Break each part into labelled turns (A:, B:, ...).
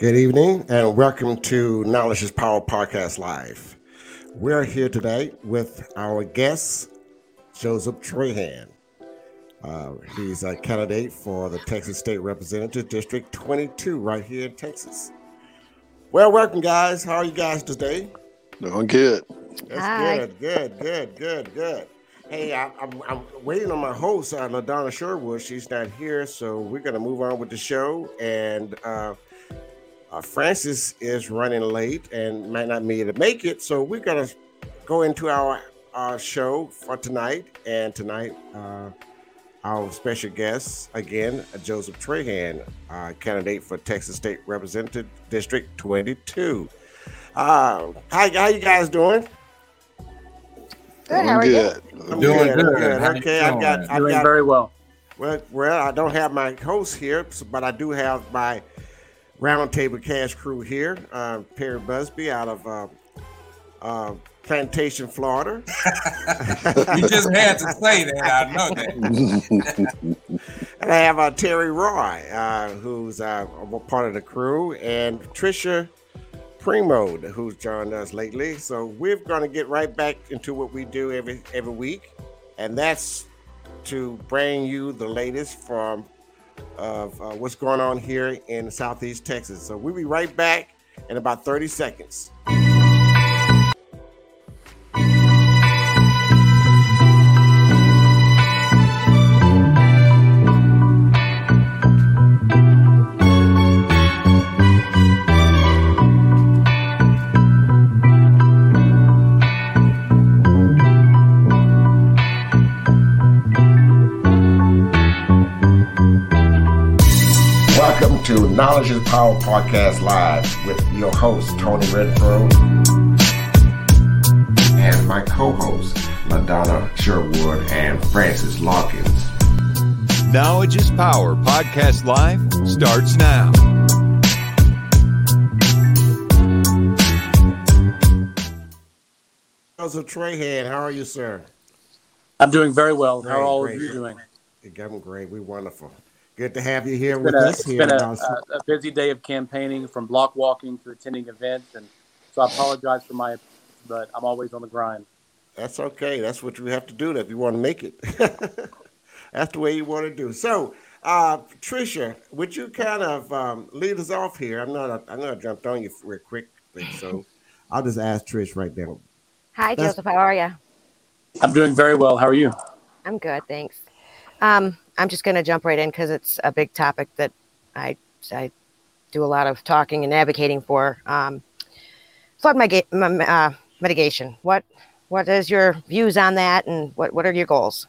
A: Good evening and welcome to Knowledge is Power Podcast Live. We're here today with our guest, Joseph Trahan. Uh, he's a candidate for the Texas State Representative District 22 right here in Texas. Well, welcome, guys. How are you guys today?
B: Doing good.
A: That's Hi. good, good, good, good, good. Hey, I, am I'm, I'm waiting on my host, uh, LaDonna Sherwood. She's not here, so we're going to move on with the show. And uh, uh, Francis is running late and might not be able to make it, so we're gonna go into our our show for tonight. And tonight, uh, our special guest again, Joseph Trahan, uh, candidate for Texas State Representative District 22. Uh, how how you guys doing?
C: Good. How are
B: good.
C: you?
A: I'm doing good. good. good. Okay, I've got.
C: I've doing got, very well.
A: Well, well, I don't have my host here, but I do have my roundtable cash crew here. Uh, Perry Busby out of uh, uh, Plantation, Florida.
D: you just had to say that. I know that.
A: and I have uh, Terry Roy, uh, who's uh, part of the crew, and Trisha Primo, who's joined us lately. So we're going to get right back into what we do every every week, and that's to bring you the latest from of uh, what's going on here in Southeast Texas. So we'll be right back in about 30 seconds. Knowledge is Power Podcast Live with your host, Tony Redfro, and my co host, LaDonna Sherwood and Francis Larkins.
E: Knowledge is Power Podcast Live starts now.
A: Joseph Trahan, how are you, sir?
C: I'm doing very well. Great, how are all great. of you doing?
A: I'm great. We're wonderful. Good to have you here
C: it's
A: with
C: a,
A: us.
C: It's here been a, a, busy day of campaigning, from block walking to attending events, and so I apologize for my, but I'm always on the grind.
A: That's okay. That's what you have to do if you want to make it. That's the way you want to do. So, uh, Trisha, would you kind of um, lead us off here? I'm not. I know I jumped on you real quick, so I'll just ask Trish right now.
F: Hi, That's, Joseph. How are you?
C: I'm doing very well. How are you?
F: I'm good, thanks. Um, I'm just going to jump right in because it's a big topic that I, I do a lot of talking and advocating for. Um, flood uh, mitigation. What what is your views on that, and what what are your goals?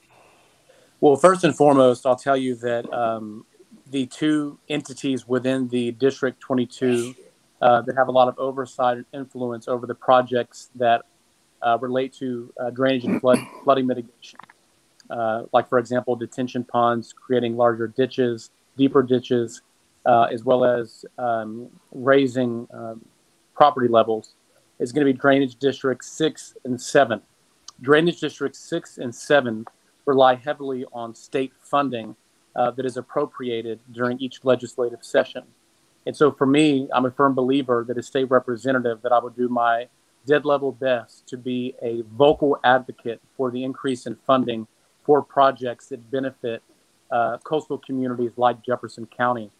C: Well, first and foremost, I'll tell you that um, the two entities within the District 22 uh, that have a lot of oversight and influence over the projects that uh, relate to uh, drainage and flood flooding mitigation uh, like for example, detention ponds, creating larger ditches, deeper ditches, uh, as well as um, raising um, property levels, is going to be drainage districts six and seven. Drainage districts six and seven rely heavily on state funding uh, that is appropriated during each legislative session. And so for me, I'm a firm believer that as state representative that I would do my dead level best to be a vocal advocate for the increase in funding for projects that benefit uh, coastal communities like Jefferson County.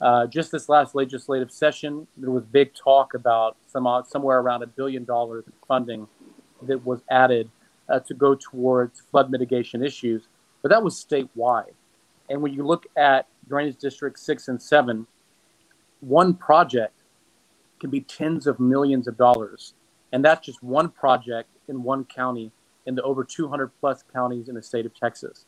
C: Uh, just this last legislative session, there was big talk about some uh, somewhere around a billion dollars in funding that was added uh, to go towards flood mitigation issues, but that was statewide. And when you look at drainage districts six and seven, one project can be tens of millions of dollars, and that's just one project in one county in the over 200 plus counties in the state of Texas.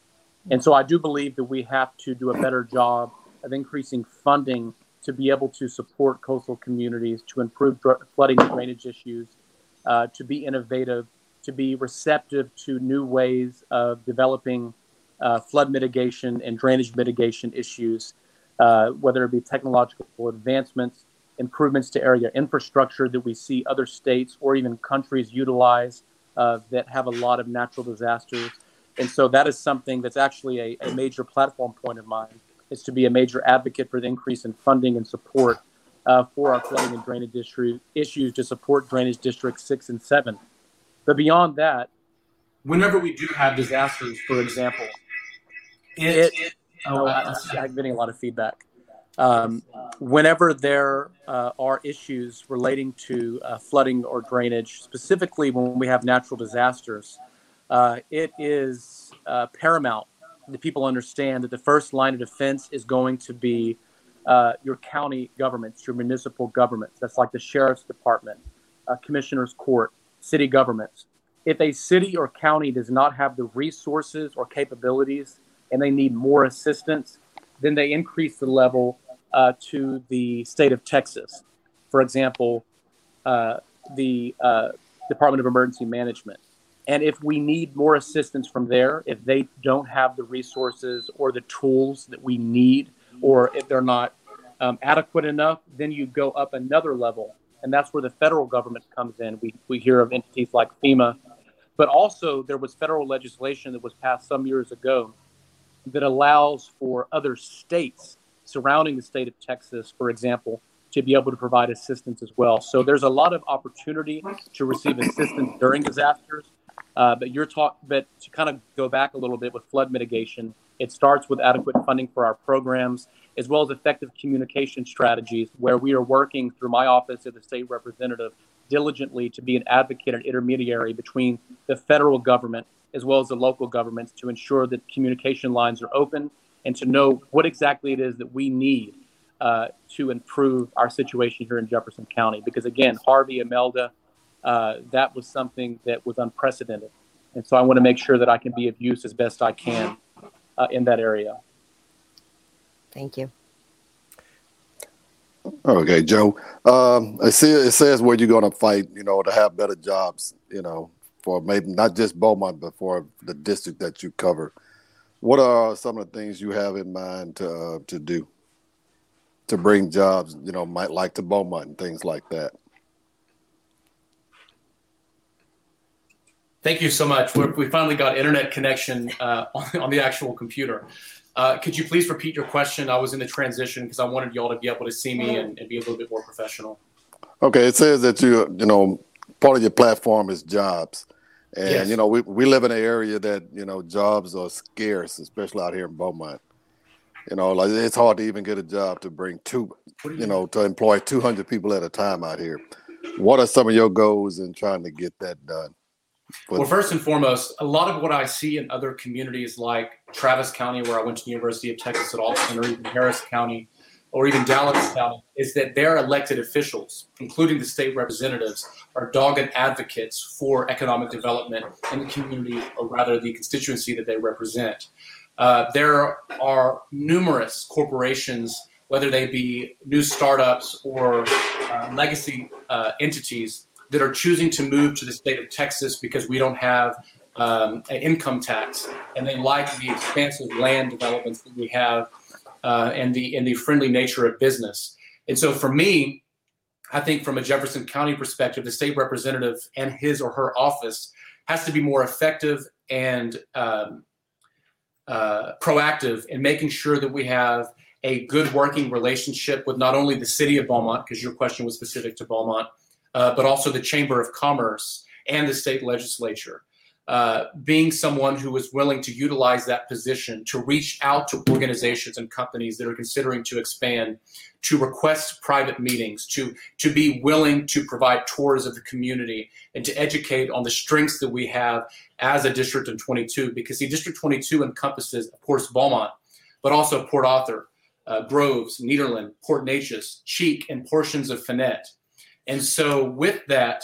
C: And so I do believe that we have to do a better job of increasing funding to be able to support coastal communities, to improve flooding and drainage issues, uh, to be innovative, to be receptive to new ways of developing uh, flood mitigation and drainage mitigation issues, uh, whether it be technological advancements, improvements to area infrastructure that we see other states or even countries utilize uh, that have a lot of natural disasters. And so that is something that's actually a, a, major platform point of mine is to be a major advocate for the increase in funding and support uh, for our flooding and drainage issue, issues to support drainage districts six and seven. But beyond that, whenever we do have disasters, for example, it, it oh, I'm getting a lot of feedback. Um, whenever there uh, are issues relating to uh, flooding or drainage, specifically when we have natural disasters, uh, it is uh, paramount that people understand that the first line of defense is going to be uh, your county governments, your municipal governments. That's like the sheriff's department, uh, commissioner's court, city governments. If a city or county does not have the resources or capabilities and they need more assistance, then they increase the level uh, to the state of Texas. For example, uh, the uh, Department of Emergency Management. And if we need more assistance from there, if they don't have the resources or the tools that we need, or if they're not um, adequate enough, then you go up another level. And that's where the federal government comes in. We, we hear of entities like FEMA, but also there was federal legislation that was passed some years ago that allows for other states surrounding the state of Texas, for example, to be able to provide assistance as well. So there's a lot of opportunity to receive assistance during disasters. Uh, but you're talk, but to kind of go back a little bit with flood mitigation, it starts with adequate funding for our programs, as well as effective communication strategies, where we are working through my office as a state representative diligently to be an advocate and intermediary between the federal government as well as the local governments to ensure that communication lines are open and to know what exactly it is that we need uh, to improve our situation here in Jefferson County. Because again, Harvey, Imelda, uh, that was something that was unprecedented. And so I want to make sure that I can be of use as best I can uh, in that area.
F: Thank you.
B: Okay, Joe. Um, I see it says where you're going to fight, you know, to have better jobs, you know, for maybe not just Beaumont, but for the district that you cover. What are some of the things you have in mind to uh, to do to bring jobs, you know, might like to Beaumont and things like that?
C: Thank you so much. We're, we finally got internet connection uh, on, on, the actual computer. Uh, could you please repeat your question? I was in the transition because I wanted y'all to be able to see me and, and, be a little bit more professional.
B: Okay, it says that you, you know, part of your platform is jobs, and yes. you know, we we live in an area that you know jobs are scarce, especially out here in Beaumont. You know, like it's hard to even get a job to bring two, you, know, to employ two hundred people at a time out here. What are some of your goals in trying to get that done?
C: well, first and foremost, a lot of what I see in other communities like Travis County, where I went to the University of Texas at Austin, or even Harris County, or even Dallas County, is that their elected officials, including the state representatives, are dogged advocates for economic development in the community, or rather the constituency that they represent. Uh, there are numerous corporations, whether they be new startups or uh, legacy uh, entities, that are choosing to move to the state of Texas because we don't have um, an income tax, and they like the expansive land developments that we have uh, and the and the friendly nature of business. And so, for me, I think from a Jefferson County perspective, the state representative and his or her office has to be more effective and um, uh, proactive in making sure that we have a good working relationship with not only the city of Beaumont, because your question was specific to Beaumont, uh, but also the Chamber of Commerce and the state legislature. Uh, being someone who is willing to utilize that position to reach out to organizations and companies that are considering to expand, to request private meetings, to to be willing to provide tours of the community, and to educate on the strengths that we have as a district in 22. Because the District 22 encompasses, of course, Beaumont, but also Port Arthur, uh, Groves, Nederland, Port Neches, Cheek, and portions of Fannett. And so, with that,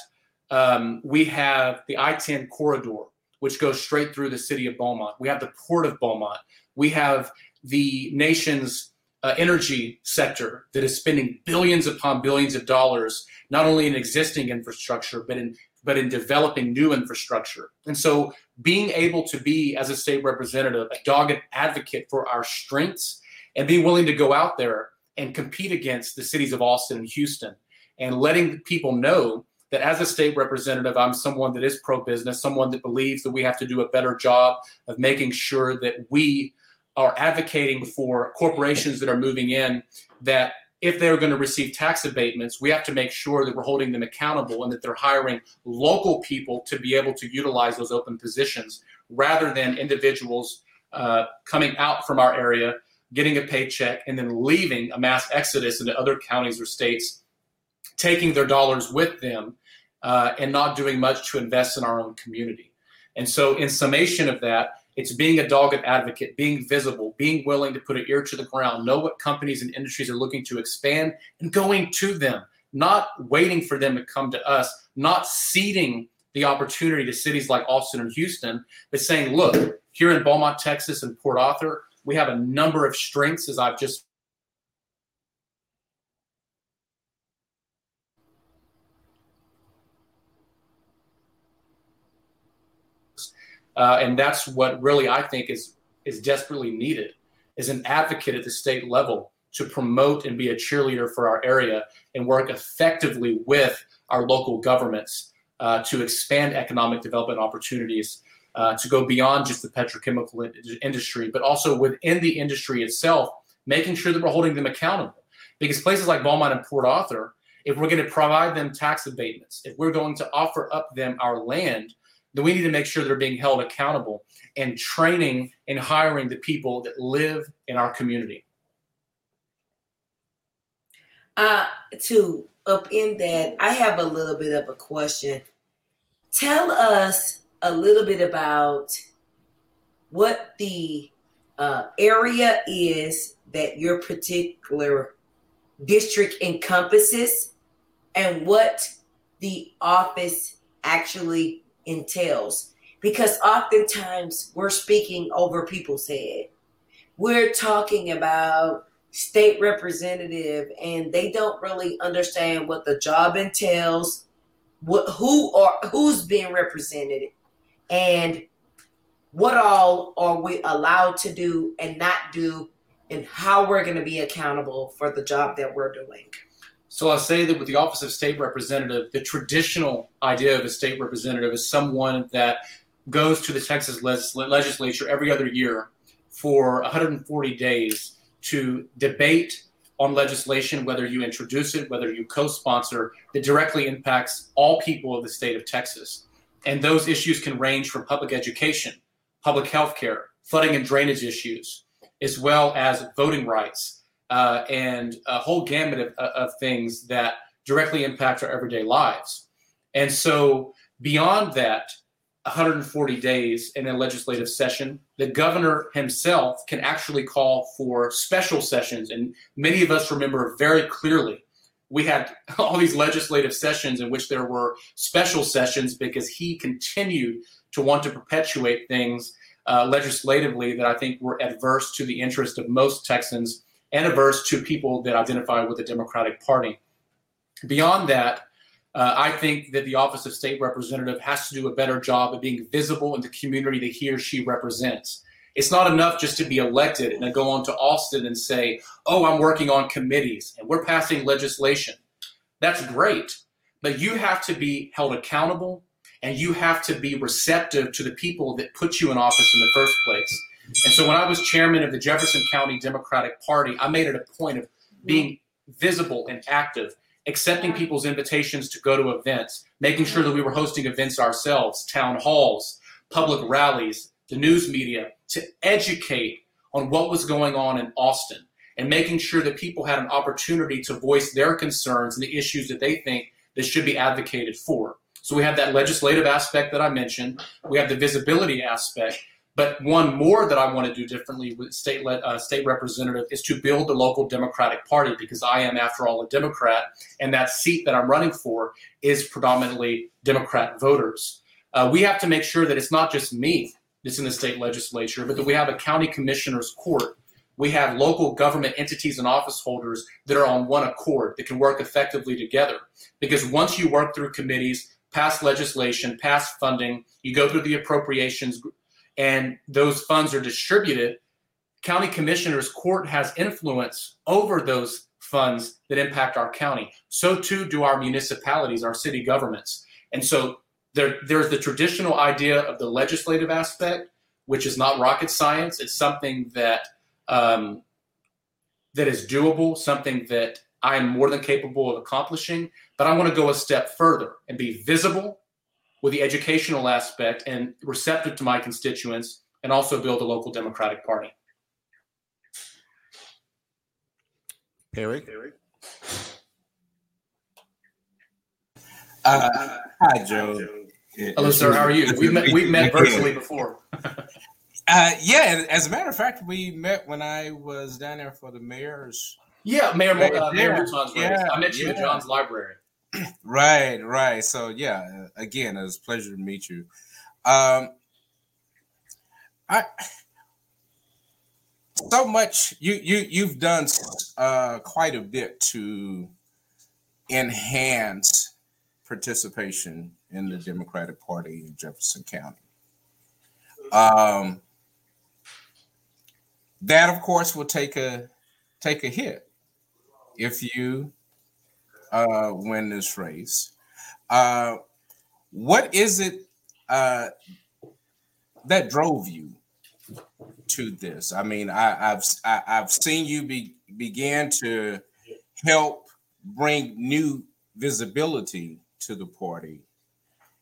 C: um, we have the I 10 corridor, which goes straight through the city of Beaumont. We have the port of Beaumont. We have the nation's uh, energy sector that is spending billions upon billions of dollars, not only in existing infrastructure, but in but in developing new infrastructure. And so being able to be, as a state representative, a dogged advocate for our strengths and being willing to go out there and compete against the cities of Austin and Houston and letting people know that as a state representative, I'm someone that is pro business, someone that believes that we have to do a better job of making sure that we are advocating for corporations that are moving in that if they're going to receive tax abatements, we have to make sure that we're holding them accountable and that they're hiring local people to be able to utilize those open positions rather than individuals uh, coming out from our area, getting a paycheck, and then leaving a mass exodus into other counties or states, taking their dollars with them uh, and not doing much to invest in our own community. And so, in summation of that, it's being a dogged advocate, being visible, being willing to put an ear to the ground, know what companies and industries are looking to expand, and going to them, not waiting for them to come to us, not ceding the opportunity to cities like Austin and Houston, but saying, look, here in Beaumont, Texas, and Port Arthur, we have a number of strengths, as I've just Uh, and that's what really I think is is desperately needed is an advocate at the state level to promote and be a cheerleader for our area and work effectively with our local governments uh, to expand economic development opportunities uh, to go beyond just the petrochemical industry, but also within the industry itself, making sure that we're holding them accountable. Because places like Beaumont and Port Arthur, if we're going to provide them tax abatements, if we're going to offer up them our land, we need to make sure they're being held accountable and training and hiring the people that live in our community.
G: Uh, to up in that, I have a little bit of a question. Tell us a little bit about what the uh, area is that your particular district encompasses and what the office actually entails because oftentimes we're speaking over people's head. We're talking about state representative and they don't really understand what the job entails, what who are who's being represented and what all are we allowed to do and not do and how we're going to be accountable for the job that we're doing.
C: So I'll say that with the Office of State Representative, the traditional idea of a state representative is someone that goes to the Texas legislature every other year for 140 days to debate on legislation, whether you introduce it, whether you co sponsor, that directly impacts all people of the state of Texas. And those issues can range from public education, public health care, flooding and drainage issues, as well as voting rights uh, and a whole gamut of, of things that directly impact our everyday lives. And so, beyond that, 140 days in a legislative session, the governor himself can actually call for special sessions. And many of us remember very clearly we had all these legislative sessions in which there were special sessions because he continued to want to perpetuate things uh, legislatively that I think were adverse to the interest of most Texans and averse to people that identify with the Democratic Party. Beyond that, uh, I think that the Office of State Representative has to do a better job of being visible in the community that he or she represents. It's not enough just to be elected and then go on to Austin and say, oh, I'm working on committees and we're passing legislation. That's great. But you have to be held accountable and you have to be receptive to the people that put you in office in the first place. And so when I was chairman of the Jefferson County Democratic Party, I made it a point of being visible and active, accepting people's invitations to go to events, making sure that we were hosting events ourselves, town halls, public rallies, the news media, to educate on what was going on in Austin and making sure that people had an opportunity to voice their concerns and the issues that they think that should be advocated for. So we have that legislative aspect that I mentioned. We have the visibility aspect. But one more that I want to do differently with state uh, state representative is to build the local Democratic Party because I am, after all, a Democrat, and that seat that I'm running for is predominantly Democrat voters. Uh, we have to make sure that it's not just me that's in the state legislature, but that we have a county commissioner's court. We have local government entities and office holders that are on one accord that can work effectively together. Because once you work through committees, pass legislation, pass funding, you go through the appropriations and those funds are distributed, county commissioners court has influence over those funds that impact our county. So too do our municipalities, our city governments. And so there, there's the traditional idea of the legislative aspect, which is not rocket science. It's something that um, that is doable, something that I am more than capable of accomplishing, but I want to go a step further and be visible with the educational aspect and receptive to my constituents and also build a local Democratic Party.
A: Perry?
D: Uh, hi, Joe.
C: Hello, sir. How are you? We've met, we've met virtually before.
D: uh, yeah, as a matter of fact, we met when I was down there for the mayor's.
C: Yeah, Mayor, uh, Mayor Mouton's yeah, I met you yeah. at John's library.
D: Right, right. So, yeah, again, it was a pleasure to meet you. Um, I so much you you you've done uh, quite a bit to enhance participation in the Democratic Party in Jefferson County. Um, that, of course, will take a take a hit if you uh, win this race. Uh, what is it uh, that drove you to this? I mean, I, have I, have i have seen you be, begin to help bring new visibility to the party.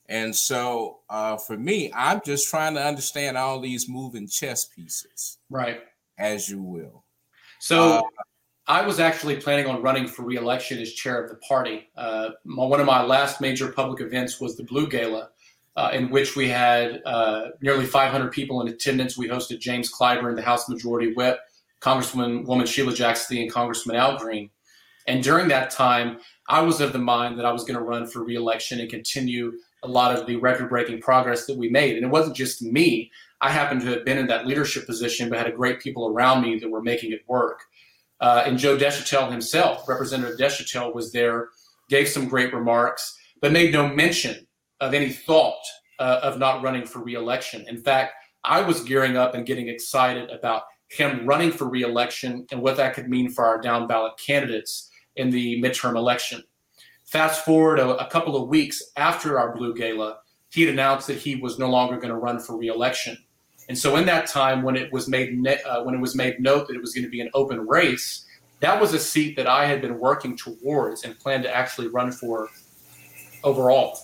D: And so uh, for me, I'm just trying to understand all these moving chess pieces.
C: Right.
D: As you will.
C: So uh, I was actually planning on running for reelection as chair of the party. Uh, my, one of my last major public events was the Blue Gala, uh, in which we had uh, nearly 500 people in attendance. We hosted James Clyburn, the House Majority Whip, Congresswoman woman Sheila Jackson, and Congressman Al Green. And during that time, I was of the mind that I was going to run for reelection and continue a lot of the record breaking progress that we made. And it wasn't just me. I happened to have been in that leadership position, but had a great people around me that were making it work. Uh, and Joe Deshotel himself, Representative Deshotel, was there, gave some great remarks, but made no mention of any thought uh, of not running for reelection. In fact, I was gearing up and getting excited about him running for reelection and what that could mean for our down ballot candidates in the midterm election. Fast forward a, a couple of weeks after our Blue Gala, he had announced that he was no longer going to run for reelection. And so, in that time, when it was made ne- uh, when it was made note that it was going to be an open race, that was a seat that I had been working towards and planned to actually run for overall.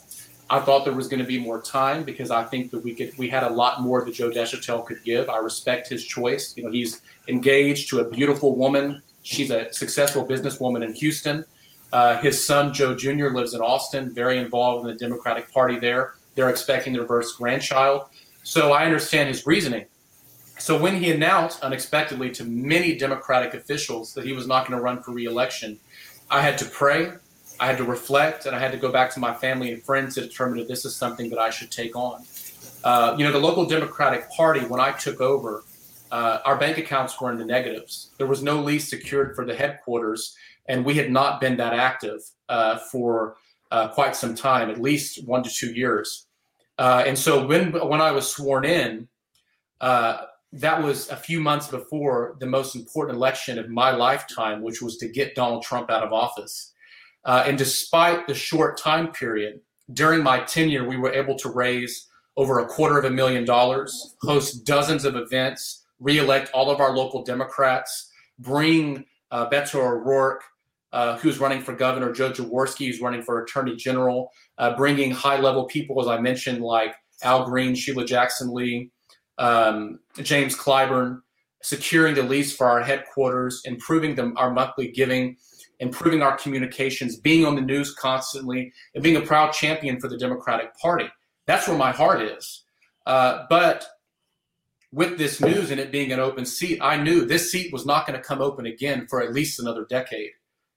C: I thought there was going to be more time because I think that we could we had a lot more that Joe Deshotel could give. I respect his choice. You know, he's engaged to a beautiful woman She's a successful businesswoman in Houston. Uh, his son, Joe Jr., lives in Austin, very involved in the Democratic Party there. They're expecting their first grandchild. So I understand his reasoning. So when he announced unexpectedly to many Democratic officials that he was not going to run for reelection, I had to pray, I had to reflect, and I had to go back to my family and friends to determine if this is something that I should take on. Uh, you know, the local Democratic Party, when I took over, uh, our bank accounts were in the negatives. There was no lease secured for the headquarters, and we had not been that active uh, for uh, quite some time, at least one to two years. Uh, and so when when I was sworn in, uh, that was a few months before the most important election of my lifetime, which was to get Donald Trump out of office. Uh, and despite the short time period, during my tenure, we were able to raise over a quarter of a million dollars, host dozens of events, reelect all of our local Democrats, bring uh, Beto O'Rourke, uh, who's running for governor, Joe Jaworski, who's running for attorney general, uh, bringing high level people, as I mentioned, like Al Green, Sheila Jackson Lee, um, James Clyburn, securing the lease for our headquarters, improving the, our monthly giving, improving our communications, being on the news constantly, and being a proud champion for the Democratic Party. That's where my heart is. Uh, but with this news and it being an open seat, I knew this seat was not going to come open again for at least another decade.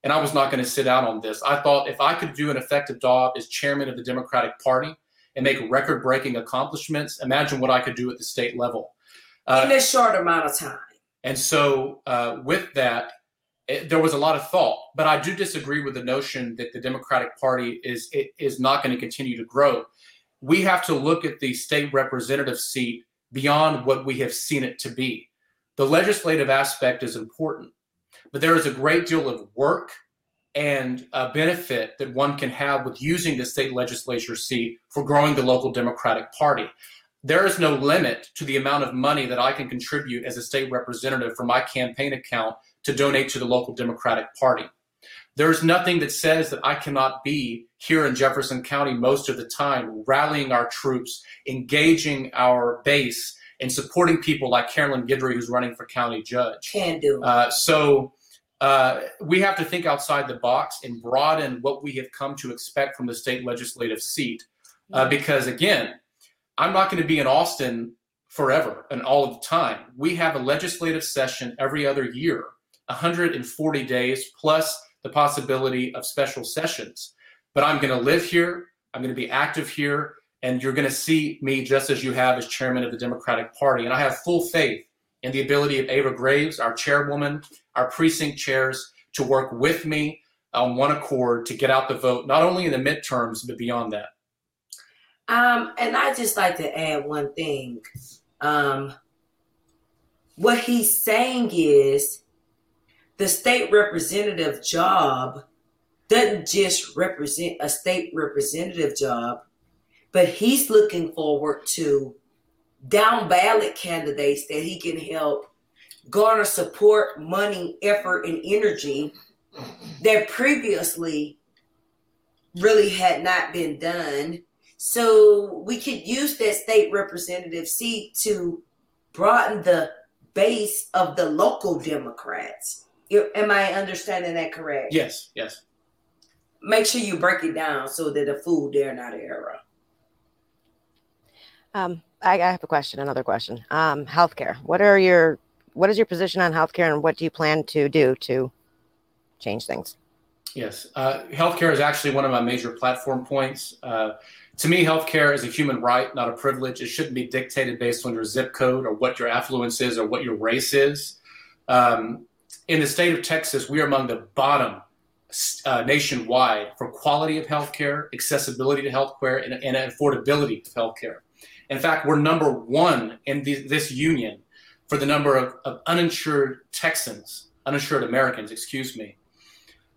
C: And I was not going to sit out on this. I thought if I could do an effective job as chairman of the Democratic Party and make record breaking accomplishments, imagine what I could do at the state level.
G: Uh, In this short amount of time.
C: And so, uh, with that, it, there was a lot of thought, but I do disagree with the notion that the Democratic Party is is not going to continue to grow. We have to look at the state representative seat beyond what we have seen it to be. The legislative aspect is important, but there is a great deal of work and a benefit that one can have with using the state legislature seat for growing the local Democratic Party. There is no limit to the amount of money that I can contribute as a state representative from my campaign account to donate to the local Democratic Party. There's nothing that says that I cannot be here in Jefferson County most of the time, rallying our troops, engaging our base, and supporting people like Carolyn Guidry, who's running for county judge.
G: Can do.
C: Uh, so uh, we have to think outside the box and broaden what we have come to expect from the state legislative seat. Uh, because again, I'm not going to be in Austin forever and all of the time. We have a legislative session every other year, 140 days plus the possibility of special sessions. But I'm going to live here. I'm going to be active here. And you're going to see me just as you have as chairman of the Democratic Party. And I have full faith in the ability of Ava Graves, our chairwoman, our precinct chairs, to work with me on one accord to get out the vote, not only in the midterms, but beyond that.
G: Um, and I just like to add one thing. Um, what he's saying is the state representative job doesn't just represent a state representative job, but he's looking forward to down ballot candidates that he can help garner support, money, effort, and energy that previously really had not been done. So we could use that state representative seat to broaden the base of the local Democrats. Am I understanding that correct?
C: Yes, yes.
G: Make sure you break it down so that a fool dare not err.
F: Um, I, I have a question, another question. Um, healthcare. What are your what is your position on healthcare, and what do you plan to do to change things?
C: Yes, uh, healthcare is actually one of my major platform points. Uh, to me, healthcare is a human right, not a privilege. It shouldn't be dictated based on your zip code or what your affluence is or what your race is. Um, in the state of Texas, we are among the bottom uh, nationwide for quality of healthcare, accessibility to healthcare, and, and affordability of healthcare. In fact, we're number one in the, this union for the number of, of uninsured Texans, uninsured Americans, excuse me.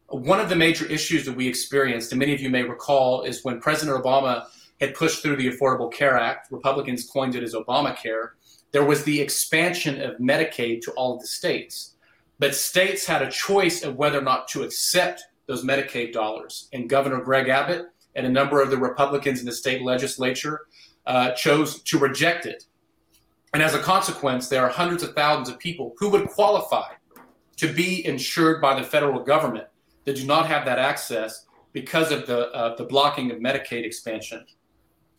C: One of the major issues that we experienced, and many of you may recall, is when President Obama had pushed through the Affordable Care Act, Republicans coined it as Obamacare, there was the expansion of Medicaid to all of the states. But states had a choice of whether or not to accept those Medicaid dollars. And Governor Greg Abbott and a number of the Republicans in the state legislature uh, chose to reject it. And as a consequence, there are hundreds of thousands of people who would qualify to be insured by the federal government that do not have that access because of the, uh, the blocking of Medicaid expansion.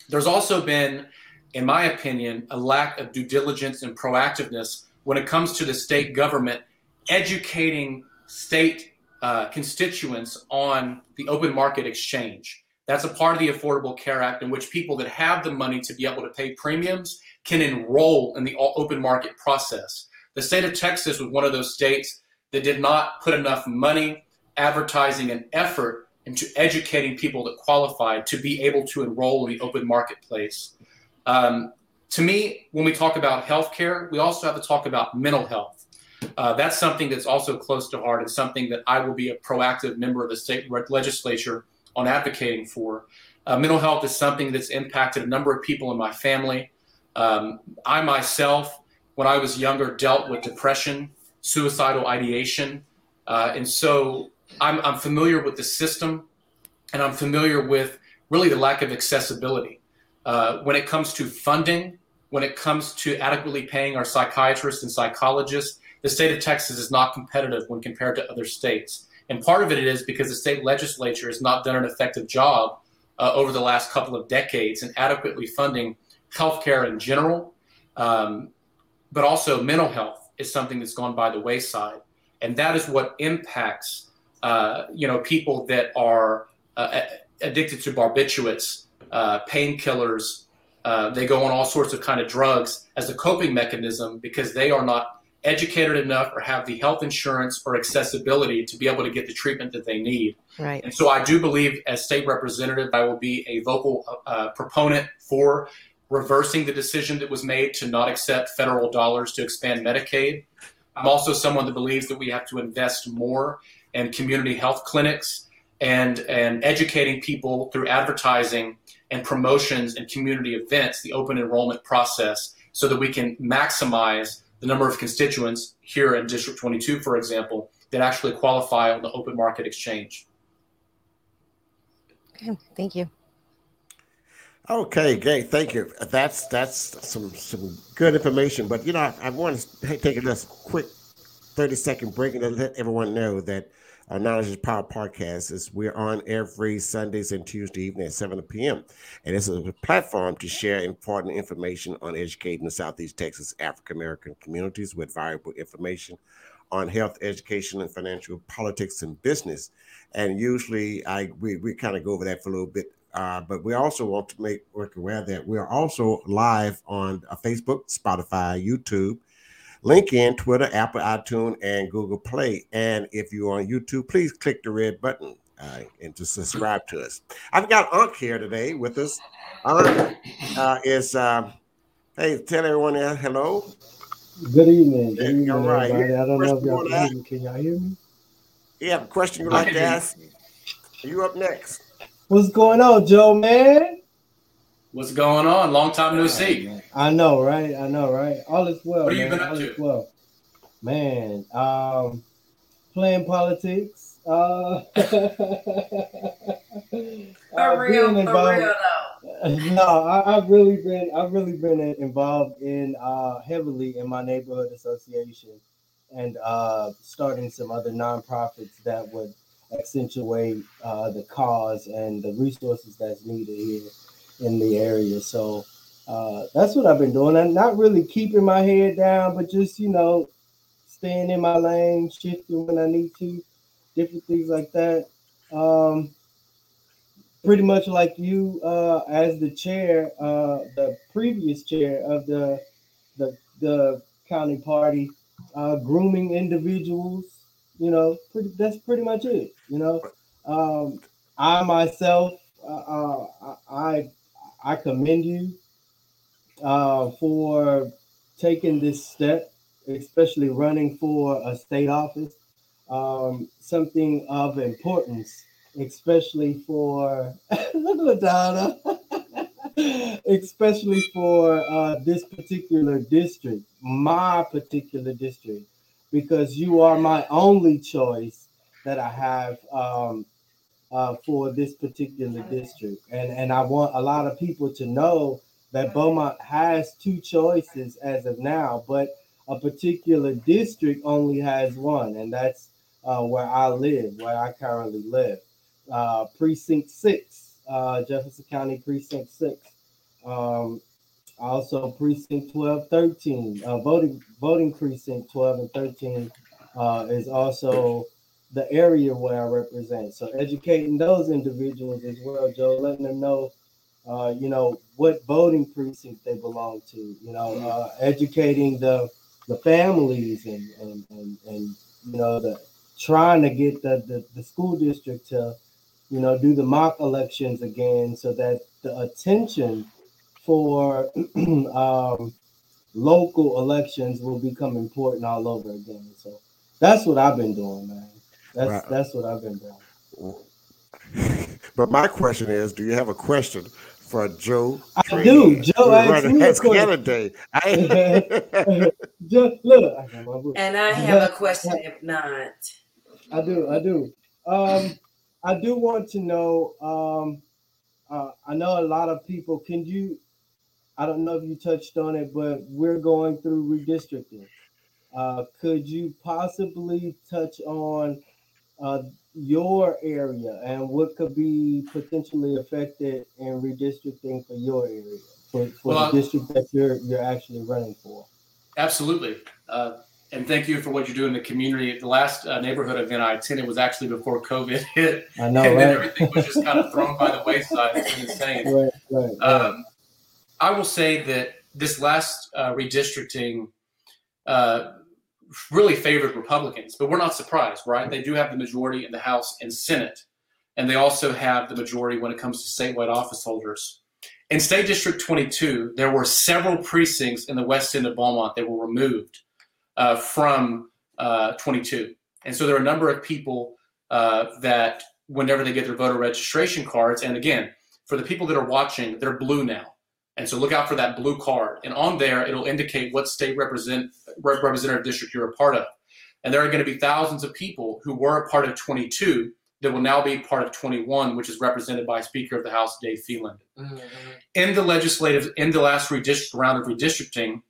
C: There's also been, in my opinion, a lack of due diligence and proactiveness when it comes to the state government educating state uh, constituents on the open market exchange. That's a part of the Affordable Care Act in which people that have the money to be able to pay premiums can enroll in the open market process. The state of Texas was one of those states that did not put enough money, advertising, and effort into educating people that qualified to be able to enroll in the open marketplace. Um, to me, when we talk about healthcare, we also have to talk about mental health. Uh, that's something that's also close to heart and something that I will be a proactive member of the state legislature on advocating for. Uh, mental health is something that's impacted a number of people in my family. Um, I myself, when I was younger, dealt with depression, suicidal ideation. Uh, and so I'm, I'm familiar with the system and I'm familiar with really the lack of accessibility. Uh, when it comes to funding, when it comes to adequately paying our psychiatrists and psychologists, the state of Texas is not competitive when compared to other states. And part of it is because the state legislature has not done an effective job uh, over the last couple of decades in adequately funding healthcare in general, um, but also mental health is something that's gone by the wayside. And that is what impacts, uh, you know, people that are uh, addicted to barbiturates, uh, painkillers. Uh, they go on all sorts of kind of drugs as a coping mechanism because they are not educated enough or have the health insurance or accessibility to be able to get the treatment that they need.
F: Right.
C: And so I do believe, as state representative, I will be a vocal uh, proponent for reversing the decision that was made to not accept federal dollars to expand Medicaid. I'm also someone that believes that we have to invest more in community health clinics and and educating people through advertising and promotions and community events, the open enrollment process, so that we can maximize the number of constituents here in District 22, for example, that actually qualify on the open market exchange.
F: Okay, thank you.
A: Okay, great. Thank you. That's that's some some good information. But you know, I, I want to take a quick thirty second break and let everyone know that our Knowledge is Power podcast is we're on every Sundays and Tuesday evening at 7 p.m. And this is a platform to share important information on educating the Southeast Texas African American communities with valuable information on health, education, and financial politics and business. And usually I we, we kind of go over that for a little bit uh, but we also want to make work aware that we are also live on uh, Facebook, Spotify, YouTube, LinkedIn, Twitter, Apple, iTunes, and Google Play. And if you're on YouTube, please click the red button uh, and to subscribe to us. I've got Unc here today with us. Unc uh, is, uh, hey, tell everyone there hello.
H: Good evening. Good evening,
A: all right.
H: everybody. I don't know if y'all can hear me. Can y'all hear me?
A: You have a question you'd like to ask? Are you up next?
H: What's going on, Joe, man?
C: What's going on? Long time no see.
H: I know, right? I know, right? All is well.
C: What have you
H: man.
C: been up
H: All
C: to?
H: is well. Man, um, playing politics. Uh,
G: For
H: uh,
G: real,
H: being
G: for real though.
H: no, I, I've really been I've really been involved in uh, heavily in my neighborhood association and uh, starting some other nonprofits that would accentuate uh, the cause and the resources that's needed here in the area. So uh, that's what I've been doing. I'm not really keeping my head down, but just you know staying in my lane, shifting when I need to, different things like that. Um, pretty much like you uh, as the chair, uh, the previous chair of the the the county party, uh, grooming individuals. You know, pretty, that's pretty much it. You know, um, I myself, uh, uh, I I commend you uh, for taking this step, especially running for a state office. Um, something of importance especially for look at especially for uh, this particular district, my particular district, because you are my only choice that I have um, uh, for this particular district, and and I want a lot of people to know that Beaumont has two choices as of now, but a particular district only has one, and that's uh, where I live, where I currently live uh, precinct six, uh, Jefferson County precinct six. Um, also precinct 12, 13, uh, voting voting precinct 12 and 13 uh, is also the area where I represent. So educating those individuals as well, Joe, letting them know, uh, you know, what voting precinct they belong to. You know, uh, educating the the families and and and, and you know the trying to get the, the the school district to you know, do the mock elections again so that the attention for um, local elections will become important all over again. So that's what I've been doing, man. That's
A: Right.
H: that's what I've been doing.
A: But my question is, do you have a question for Joe?
H: I
A: Tree,
H: do. Joe
A: who's
H: asked me a
A: as
H: question.
A: candidate? I,
H: Just look, I got my book.
G: And I have a question if not.
H: I do, I do. Um, I do want to know. Um, uh, I know a lot of people. Can you? I don't know if you touched on it, but we're going through redistricting. Uh, could you possibly touch on uh, your area and what could be potentially affected in redistricting for your area, for, for
C: Well,
H: the district that you're you're actually running for?
C: Absolutely. Uh, and thank you for what you do in the community. The last uh, neighborhood event I attended was actually before COVID hit.
H: I know,
C: and
H: right?
C: everything was just kind of thrown by the wayside. It's insane.
H: right, right, right.
C: Um, I will say that this last uh, redistricting uh, really favored Republicans, but we're not surprised, right? They do have the majority in the House and Senate, and they also have the majority when it comes to statewide office holders. In State District 22, there were several precincts in the west end of Beaumont that were removed uh, from uh, 22. And so there are a number of people uh, that, whenever they get their voter registration cards, and again, for the people that are watching, they're blue now. And so look out for that blue card. And on there, it'll indicate what state represent, rep- representative district you're a part of. And there are going to be thousands of people who were a part of 22 that will now be part of 21, which is represented by Speaker of the House Dade Phelan. Mm-hmm. In the legislative, in the last redistrict, round of redistricting,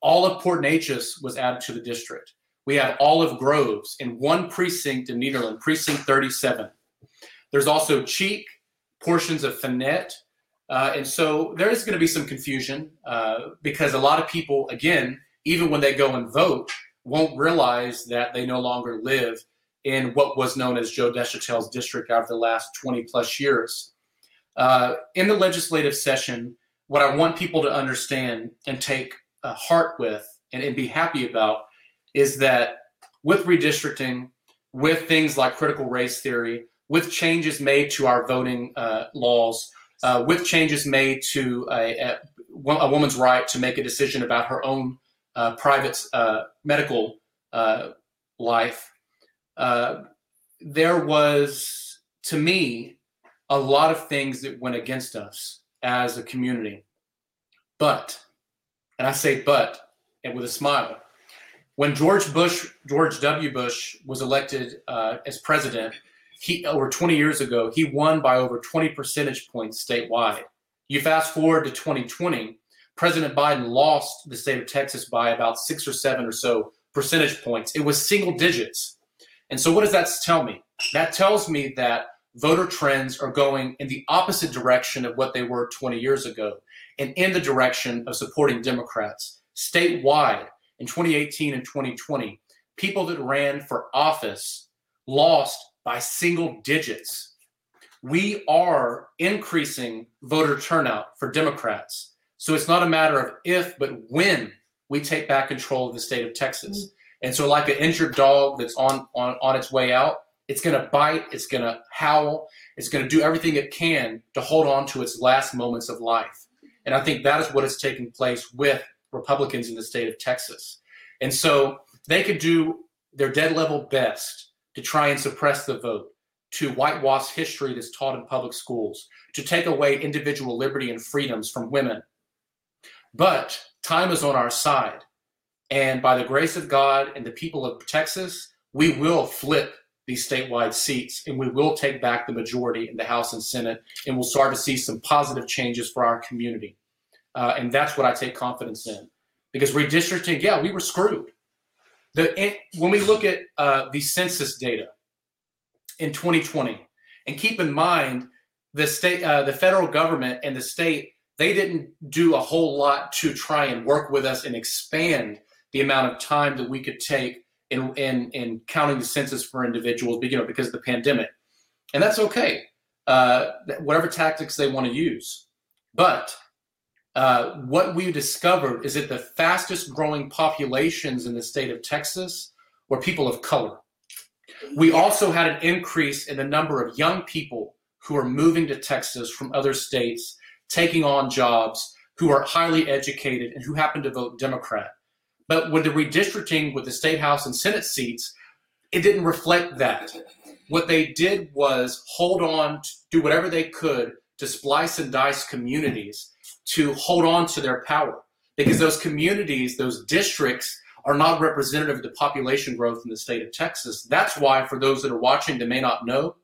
C: all of Port Neches was added to the district. We have Olive Groves in one precinct in Nederland, precinct 37. There's also Cheek, portions of Fannett. Uh, and so there is going to be some confusion uh, because a lot of people, again, even when they go and vote, won't realize that they no longer live in what was known as Joe Deshotel's district after the last 20 plus years. Uh, in the legislative session, what I want people to understand and take heart with and, and be happy about is that with redistricting, with things like critical race theory, with changes made to our voting uh, laws, uh, with changes made to a, a, woman's right to make a decision about her own uh, private uh, medical uh, life, uh, there was, to me, a lot of things that went against us as a community. But, and I say but, and with a smile, when George Bush, George W. Bush, was elected uh, as president, he over 20 years ago, he won by over 20 percentage points statewide. You fast forward to 2020, President Biden lost the state of Texas by about six or seven or so percentage points. It was single digits. And so, what does that tell me? That tells me that voter trends are going in the opposite direction of what they were 20 years ago and in the direction of supporting Democrats. Statewide in 2018 and 2020, people that ran for office lost by single digits. We are increasing voter turnout for Democrats. So it's not a matter of if, but when we take back control of the state of Texas. Mm-hmm. And so, like an injured dog that's on on, on its way out, it's going to bite, it's going to howl, it's going to do everything it can to hold on to its last moments of life. And I think that is what is taking place with Republicans in the state of Texas. And so they could do their dead level best to try and suppress the vote, to whitewash history that's taught in public schools, to take away individual liberty and freedoms from women. But time is on our side. And by the grace of God and the people of Texas, we will flip these statewide seats and we will take back the majority in the House and Senate and we'll start to see some positive changes for our community. Uh, and that's what I take confidence in. Because redistricting, yeah, we were screwed. The, when we look at uh, the census data in 2020, and keep in mind the state, uh, the federal government and the state, they didn't do a whole lot to try and work with us and expand the amount of time that we could take in, in, in counting the census for individuals, you know, because of the pandemic. And that's okay, uh, whatever tactics they want to use. But uh, what we discovered is that the fastest growing populations in the state of Texas were people of color. We also had an increase in the number of young people who are moving to Texas from other states, taking on jobs, who are highly educated and who happen to vote Democrat. But with the redistricting with the state house and senate seats, it didn't reflect that. What they did was hold on, do whatever they could to splice and dice communities to hold on to their power because those communities, those districts are not representative of the population growth in the state of Texas. That's why, for those that are watching that may not know,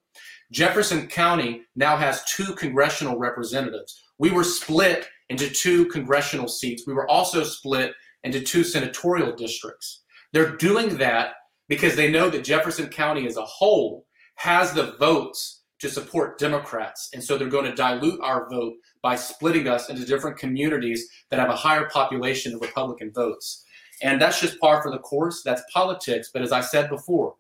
C: Jefferson County now has two congressional representatives. We were split into two congressional seats. We were also split into two senatorial districts. They're doing that because they know that Jefferson County as a whole has the votes to support Democrats. And so they're going to dilute our vote by splitting us into different communities that have a higher population of Republican votes. And that's just par for the course. That's politics. But as I said before,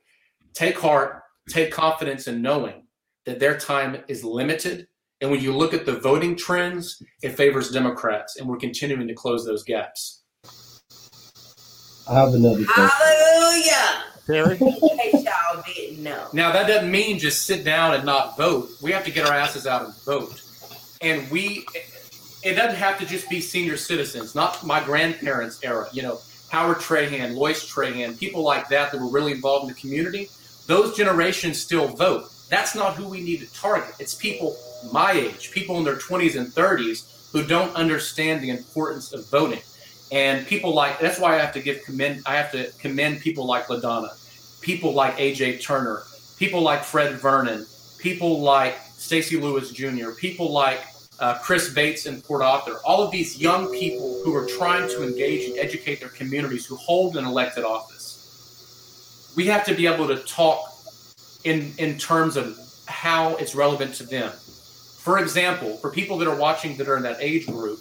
C: take heart, take confidence in knowing that their time is limited. And when you look at the voting trends, it favors Democrats. And we're continuing to close those gaps.
H: I have another question.
G: Hallelujah.
A: Terry?
G: Y'all didn't know.
C: Now, that doesn't mean just sit down and not vote. We have to get our asses out and vote. And we, it doesn't have to just be senior citizens, not my grandparents' era. You know, Howard Trahan, Lois Trahan, people like that that were really involved in the community. Those generations still vote. That's not who we need to target. It's people my age, people in their 20s and 30s who don't understand the importance of voting. And people like that's why I have to give commend I have to commend people like LaDonna, people like AJ Turner, people like Fred Vernon, people like Stacy Lewis Jr., people like uh, Chris Bates and Port Arthur, all of these young people who are trying to engage and educate their communities who hold an elected office. We have to be able to talk in, in terms of how it's relevant to them. For example, for people that are watching that are in that age group,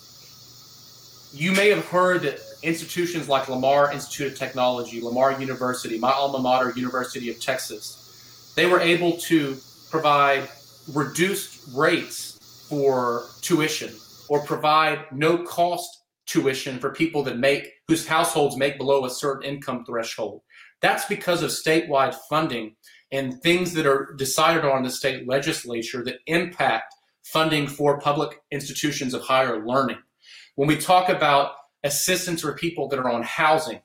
C: you may have heard that institutions like Lamar Institute of Technology, Lamar University, my alma mater, University of Texas, they were able to provide reduced rates for tuition or provide no cost tuition for people that make whose households make below a certain income threshold. That's because of statewide funding and things that are decided on in the state legislature that impact funding for public institutions of higher learning. When we talk about assistance for people that are on housing,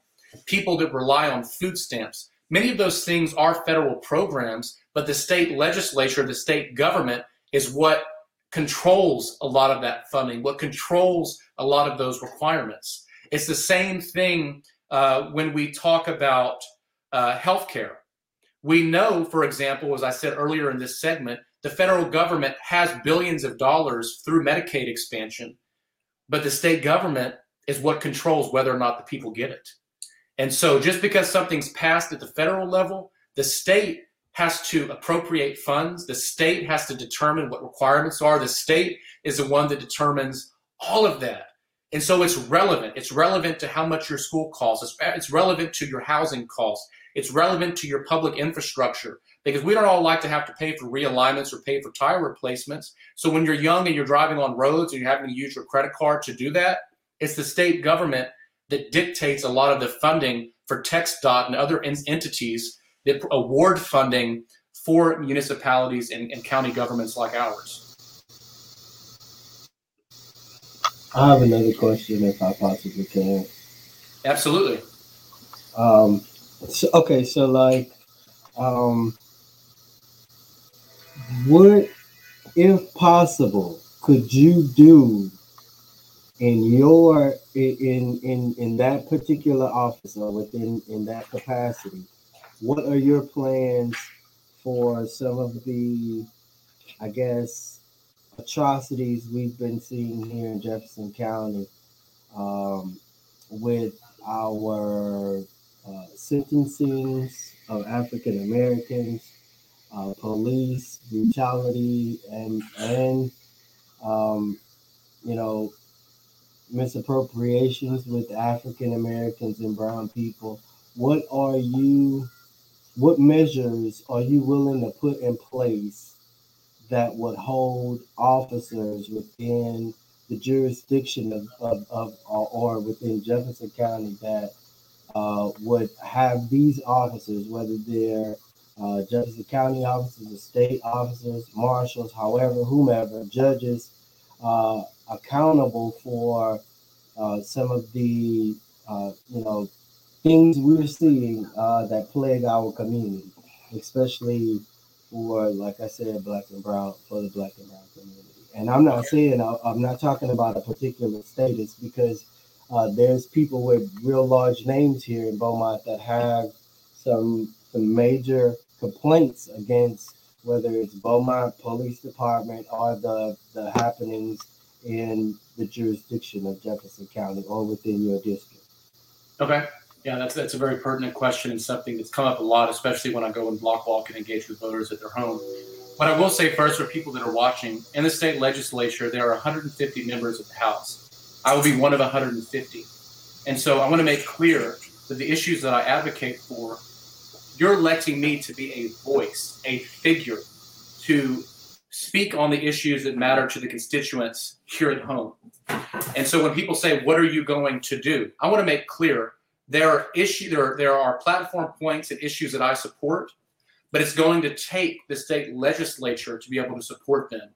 C: people that rely on food stamps, many of those things are federal programs, but the state legislature, the state government is what controls a lot of that funding, what controls a lot of those requirements. It's the same thing uh, when we talk about uh, healthcare. We know, for example, as I said earlier in this segment, the federal government has billions of dollars through Medicaid expansion, but the state government is what controls whether or not the people get it. And so just because something's passed at the federal level, the state has to appropriate funds. The state has to determine what requirements are. The state is the one that determines all of that. And so it's relevant. It's relevant to how much your school costs. It's, it's relevant to your housing costs. It's relevant to your public infrastructure because we don't all like to have to pay for realignments or pay for tire replacements. So when you're young and you're driving on roads and you're having to use your credit card to do that, it's the state government that dictates a lot of the funding for TxDOT and other entities that award funding for municipalities and, and county governments like ours.
H: I have another question if I possibly can.
C: Absolutely.
H: Um, so, okay, so like, um, what, if possible, could you do in your in in in that particular office or within in that capacity what are your plans for some of the i guess atrocities we've been seeing here in jefferson county um, with our uh, sentencings of african americans uh, police brutality and and um, you know misappropriations with African Americans and brown people. What are you, what measures are you willing to put in place that would hold officers within the jurisdiction of, of, of or, within Jefferson County that uh, would have these officers, whether they're uh, Jefferson County officers, or state officers, marshals, however, whomever, judges, uh, accountable for uh, some of the uh, you know things we're seeing uh, that plague our community, especially for like I said, black and brown for the black and brown community. And I'm not saying I'm not talking about a particular status because uh, there's people with real large names here in Beaumont that have some some major complaints against whether it's Beaumont Police Department or the the happenings in the jurisdiction of Jefferson County or within your district?
C: Okay. Yeah, that's that's a very pertinent question and something that's come up a lot, especially when I go and block walk and engage with voters at their home. What I will say first for people that are watching, in the state legislature, there are 150 members of the House. I will be one of 150. And so I want to make clear that the issues that I advocate for, you're electing me to be a voice, a figure to speak on the issues that matter to the constituents here at home. And so when people say, "What are you going to do?" I want to make clear there are issue there are, there are platform points and issues that I support, but it's going to take the state legislature to be able to support them.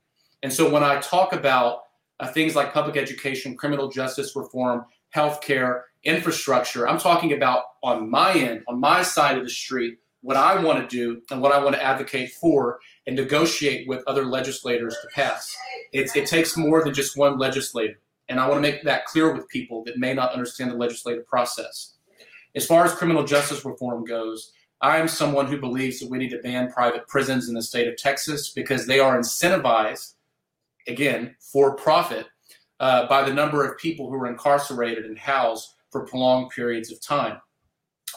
C: And so when I talk about uh, things like public education, criminal justice reform, healthcare, infrastructure, I'm talking about on my end, on my side of the street, what I want to do and what I want to advocate for and negotiate with other legislators to pass. It's, it takes more than just one legislator. And I want to make that clear with people that may not understand the legislative process. As far as criminal justice reform goes, I am someone who believes that we need to ban private prisons in the state of Texas because they are incentivized, again, for profit uh, by the number of people who are incarcerated and housed for prolonged periods of time.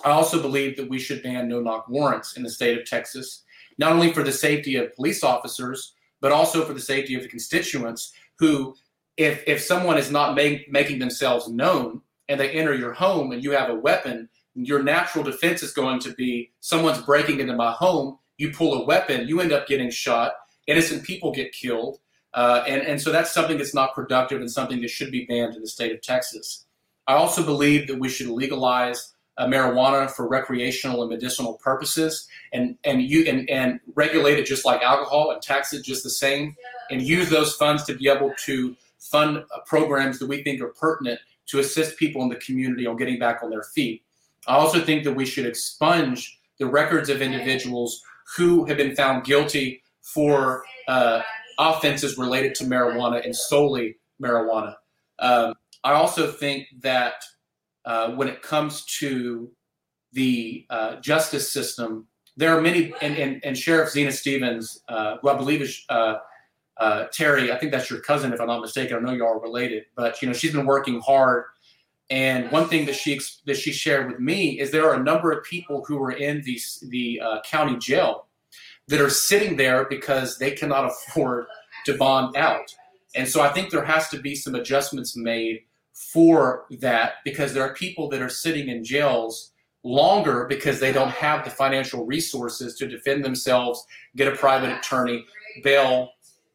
C: I also believe that we should ban no knock warrants in the state of Texas, not only for the safety of police officers, but also for the safety of the constituents who, if, if someone is not make, making themselves known and they enter your home and you have a weapon, your natural defense is going to be someone's breaking into my home, you pull a weapon, you end up getting shot, innocent people get killed. Uh, and, and so that's something that's not productive and something that should be banned in the state of Texas. I also believe that we should legalize uh, marijuana for recreational and medicinal purposes and, and, you, and, and regulate it just like alcohol and tax it just the same and use those funds to be able to fund uh, programs that we think are pertinent to assist people in the community on getting back on their feet. I also think that we should expunge the records of individuals who have been found guilty for uh, offenses related to marijuana and solely marijuana. Um, I also think that uh, when it comes to the uh, justice system, there are many, and, and, and Sheriff Zena Stephens, uh, who I believe is uh, uh, Terry, I think that's your cousin, if I'm not mistaken. I know you all related, but you know she's been working hard. And one thing that she that she shared with me is there are a number of people who are in the the uh, county jail that are sitting there because they cannot afford to bond out. And so I think there has to be some adjustments made for that because there are people that are sitting in jails longer because they don't have the financial resources to defend themselves, get a private attorney, bail,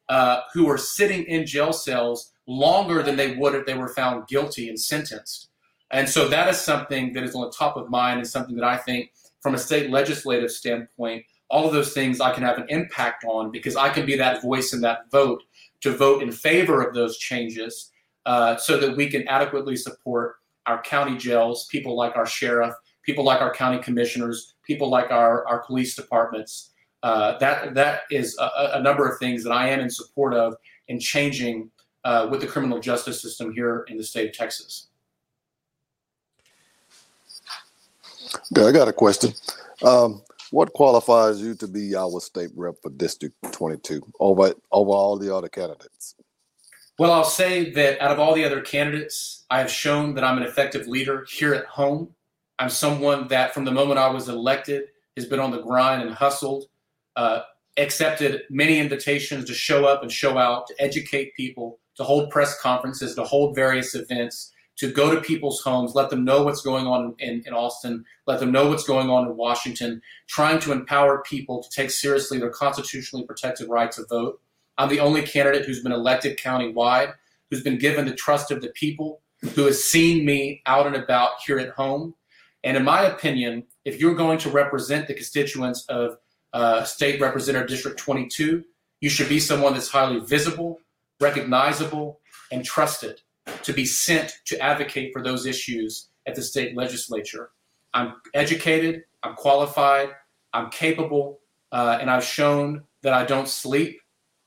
C: uh, who are sitting in jail cells longer than they would if they were found guilty and sentenced. And so that is something that is on the top of mind and something that I think, from a state legislative standpoint, all of those things I can have an impact on because I can be that voice in that vote to vote in favor of those changes uh, so that we can adequately support our county jails, people like our sheriff, people like our county commissioners, people like our, our police departments. Uh, that that is a, a, number of things that I am in support of in changing uh, with the criminal justice system here in the state of Texas.
B: Okay, I got a question. Um, what qualifies you to be our state rep for District 22 over over all the other candidates?
C: Well, I'll say that out of all the other candidates, I have shown that I'm an effective leader here at home. I'm someone that, from the moment I was elected, has been on the grind and hustled, uh, accepted many invitations to show up and show out, to educate people, to hold press conferences, to hold various events, to go to people's homes, let them know what's going on in, in Austin, let them know what's going on in Washington, trying to empower people to take seriously their constitutionally protected right to vote. I'm the only candidate who's been elected countywide, who's been given the trust of the people, who has seen me out and about here at home. And in my opinion, if you're going to represent the constituents of uh, State Representative District 22, you should be someone that's highly visible, recognizable, and trusted to be sent to advocate for those issues at the state legislature. I'm educated, I'm qualified, I'm capable, uh, and I've shown that I don't sleep,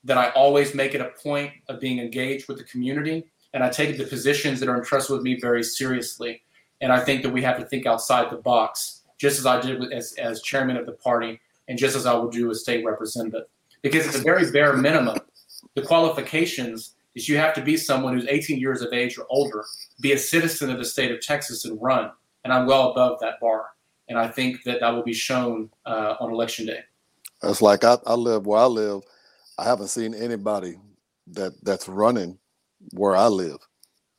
C: that I always make it a point of being engaged with the community, and I take the positions that are entrusted with me very seriously. And I think that we have to think outside the box, just as I did as, as chairman of the party, and just as I will do as state representative. Because it's a very bare minimum. The qualifications is you have to be someone who's 18 years of age or older, be a citizen of the state of Texas and run. And I'm well above that bar. And I think that that will be shown uh, on election day.
B: It's like I, I live where I live. I haven't seen anybody that that's running where I live.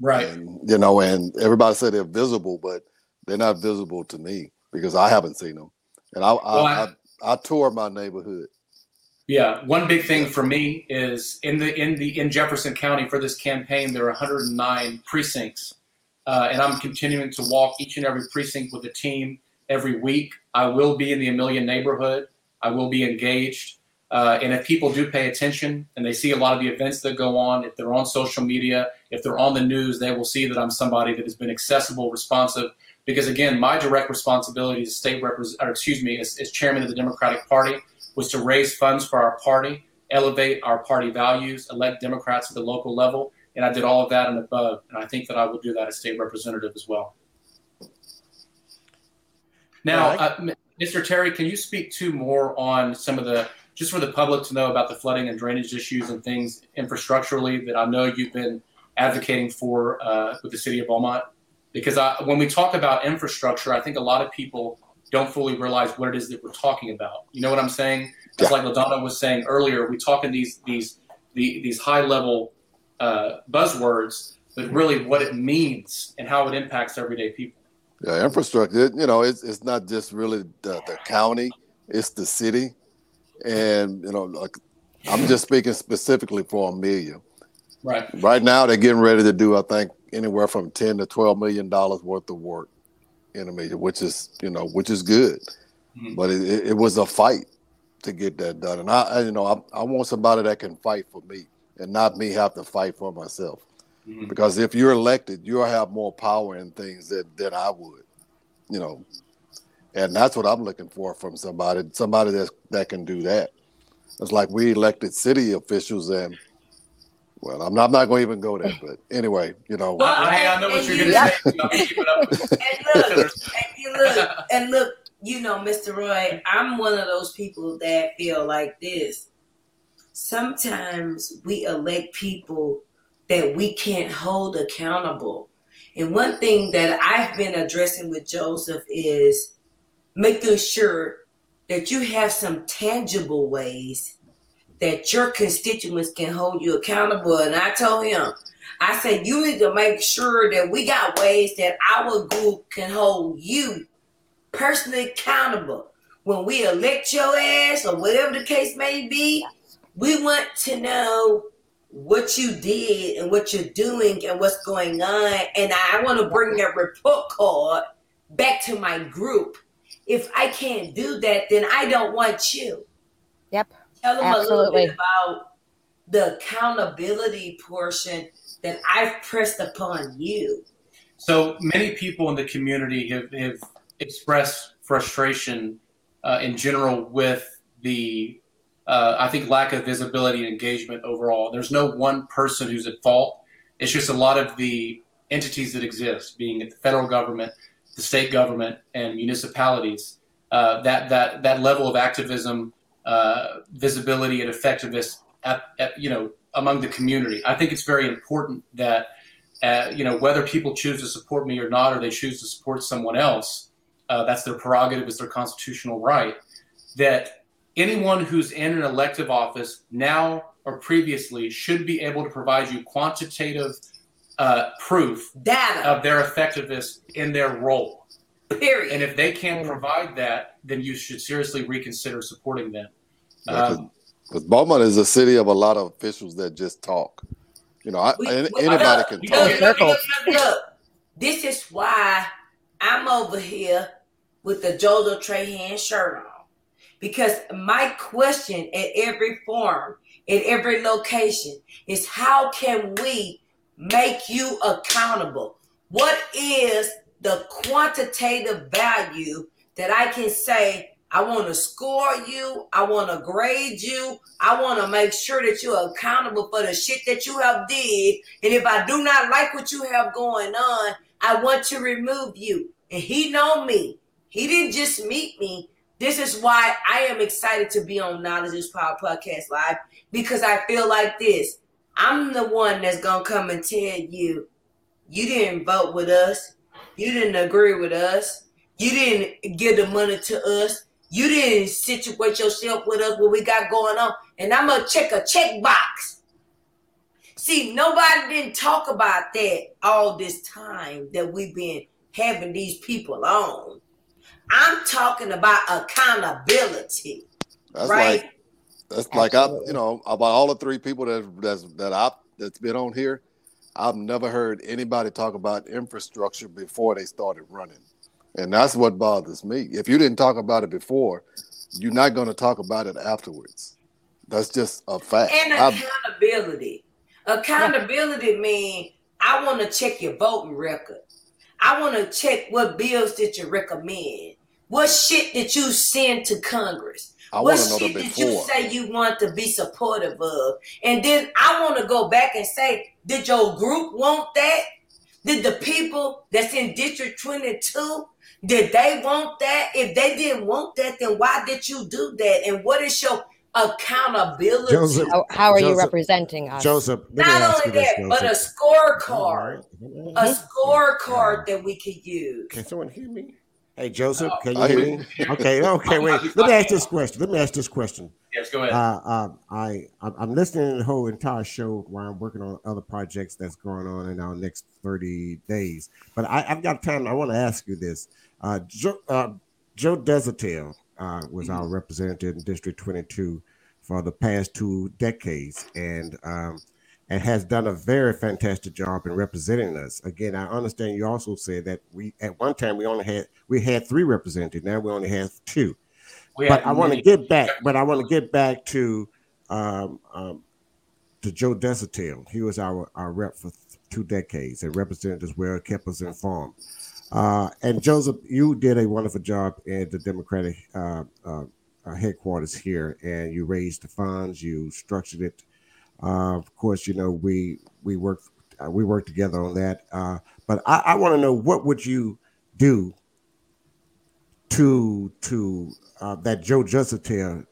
C: Right.
B: And, you know, and everybody said they're visible, but they're not visible to me because I haven't seen them. And I, well, I, I, I tour my neighborhood
C: yeah, one big thing for me is in the in the in Jefferson County for this campaign there are 109 precincts, uh, and I'm continuing to walk each and every precinct with the team every week. I will be in the Amelia neighborhood. I will be engaged, uh, and if people do pay attention and they see a lot of the events that go on, if they're on social media, if they're on the news, they will see that I'm somebody that has been accessible, responsive. Because again, my direct responsibility as state representative, excuse me, as, as chairman of the Democratic Party was to raise funds for our party, elevate our party values, elect Democrats at the local level, and I did all of that and above. And I think that I will do that as state representative as well. Now, uh, Mr. Terry, can you speak to more on some of the just for the public to know about the flooding and drainage issues and things infrastructurally that I know you've been advocating for uh, with the city of Beaumont? Because I, when we talk about infrastructure, I think a lot of people don't fully realize what it is that we're talking about. You know what I'm saying? Just yeah. like LaDonna was saying earlier, we talk in these these the, these high level uh, buzzwords, but really what it means and how it impacts everyday people.
B: Yeah, infrastructure. You know, it's it's not just really the, the county; it's the city, and you know, like I'm just speaking specifically for Amelia.
C: Right.
B: Right now, they're getting ready to do, I think, anywhere from ten to twelve million dollars worth of work in Amelia, which is you know, which is good. Mm-hmm. But it, it, was a fight to get that done, and I, you know, I, I want somebody that can fight for me, and not me have to fight for myself. Mm-hmm. Because if you're elected, you'll have more power in things than, than I would, you know. And that's what I'm looking for from somebody, somebody that that can do that. It's like we elected city officials and well, I'm not, I'm not going to even go there, but anyway, you know.
C: Well, I, I know what you're going to say.
G: and look, and look, and look, you know, Mr. Roy, I'm one of those people that feel like this. Sometimes we elect people that we can't hold accountable. And one thing that I've been addressing with Joseph is making sure that you have some tangible ways that your constituents can hold you accountable. And I told him, I said, you need to make sure that we got ways that our group can hold you personally accountable. When we elect your ass or whatever the case may be, we want to know what you did and what you're doing and what's going on. And I want to bring that report card back to my group. If I can't do that, then I don't want you.
F: Yep.
G: Tell them Absolutely. a little bit about the accountability portion that I've pressed upon you.
C: So many people in the community have, have expressed frustration uh, in general with the uh, I think lack of visibility and engagement overall. There's no one person who's at fault. It's just a lot of the entities that exist, being the federal government, the state government, and municipalities. Uh, that that that level of activism, uh, visibility, and effectiveness, at, at, you know, among the community. I think it's very important that uh, you know whether people choose to support me or not, or they choose to support someone else. Uh, that's their prerogative, it's their constitutional right. That anyone who's in an elective office now or previously should be able to provide you quantitative uh, proof
G: data
C: of their effectiveness in their role.
G: Period.
C: And if they can't provide that, then you should seriously reconsider supporting them.
B: Because um, Beaumont is a city of a lot of officials that just talk. You know, I, we, anybody look, can talk.
G: Look, look, look, this is why I'm over here with the Jodo Trahan shirt on. Because my question at every forum, at every location, is how can we make you accountable? What is the quantitative value that I can say, I want to score you, I want to grade you, I want to make sure that you're accountable for the shit that you have did. And if I do not like what you have going on, I want to remove you. And he know me. He didn't just meet me. This is why I am excited to be on Knowledge is Power Podcast Live because I feel like this. I'm the one that's to come and tell you, you didn't vote with us. You didn't agree with us. You didn't give the money to us. You didn't situate yourself with us what we got going on. And I'm to check a check box. See, nobody didn't talk about that all this time that we've been having these people on. I'm talking about accountability.
B: That's
G: right?
B: like that's Absolutely. like I, you know, about all the three people that that's that I that's been on here. I've never heard anybody talk about infrastructure before they started running, and that's what bothers me. If you didn't talk about it before, you're not going to talk about it afterwards. That's just a fact.
G: And accountability. I've, accountability means I want to check your voting record. I want to check what bills did you recommend. What shit did you send to Congress?
B: I
G: what
B: wanna know
G: shit
B: the
G: did you say you want to be supportive of? And then I want to go back and say, did your group want that? Did the people that's in District 22, did they want that? If they didn't want that, then why did you do that? And what is your accountability?
A: Joseph,
F: How, how are you representing us?
A: Joseph,
G: Not only
A: you this,
G: that, but a scorecard.
A: Mhm.
G: A scorecard that we could use.
A: Can someone hear me? Hey, Joseph, can you hear
B: hear
A: me? Okay, okay, wait. Let me ask this question. Let me ask this question.
C: Yes, go ahead.
A: Uh, uh, I I'm I'm listening to the whole entire show while I'm working on other projects that's going on in our next 30 days. But I, I've got time. I want to ask you this. Uh, Joe, uh, Joe Deshotel uh, was our representative in District 22 for the past two decades, and um, and has done a very fantastic job in representing us. Again, I understand you also said that we at one time we only had we had three representatives. Now we only have two
C: We
A: but I want to get back. But I want to get back to um, um, to Joe Deshotel. He was our, our rep for two decades and represented us well, kept us informed. Uh, and Joseph, you did a wonderful job at the Democratic uh, uh, uh, headquarters here, and you raised the funds, you structured it. Uh, of course, you know we we worked uh, we worked together on that. Uh, but I, I want to know what would you do to to uh, that Joe Deshotel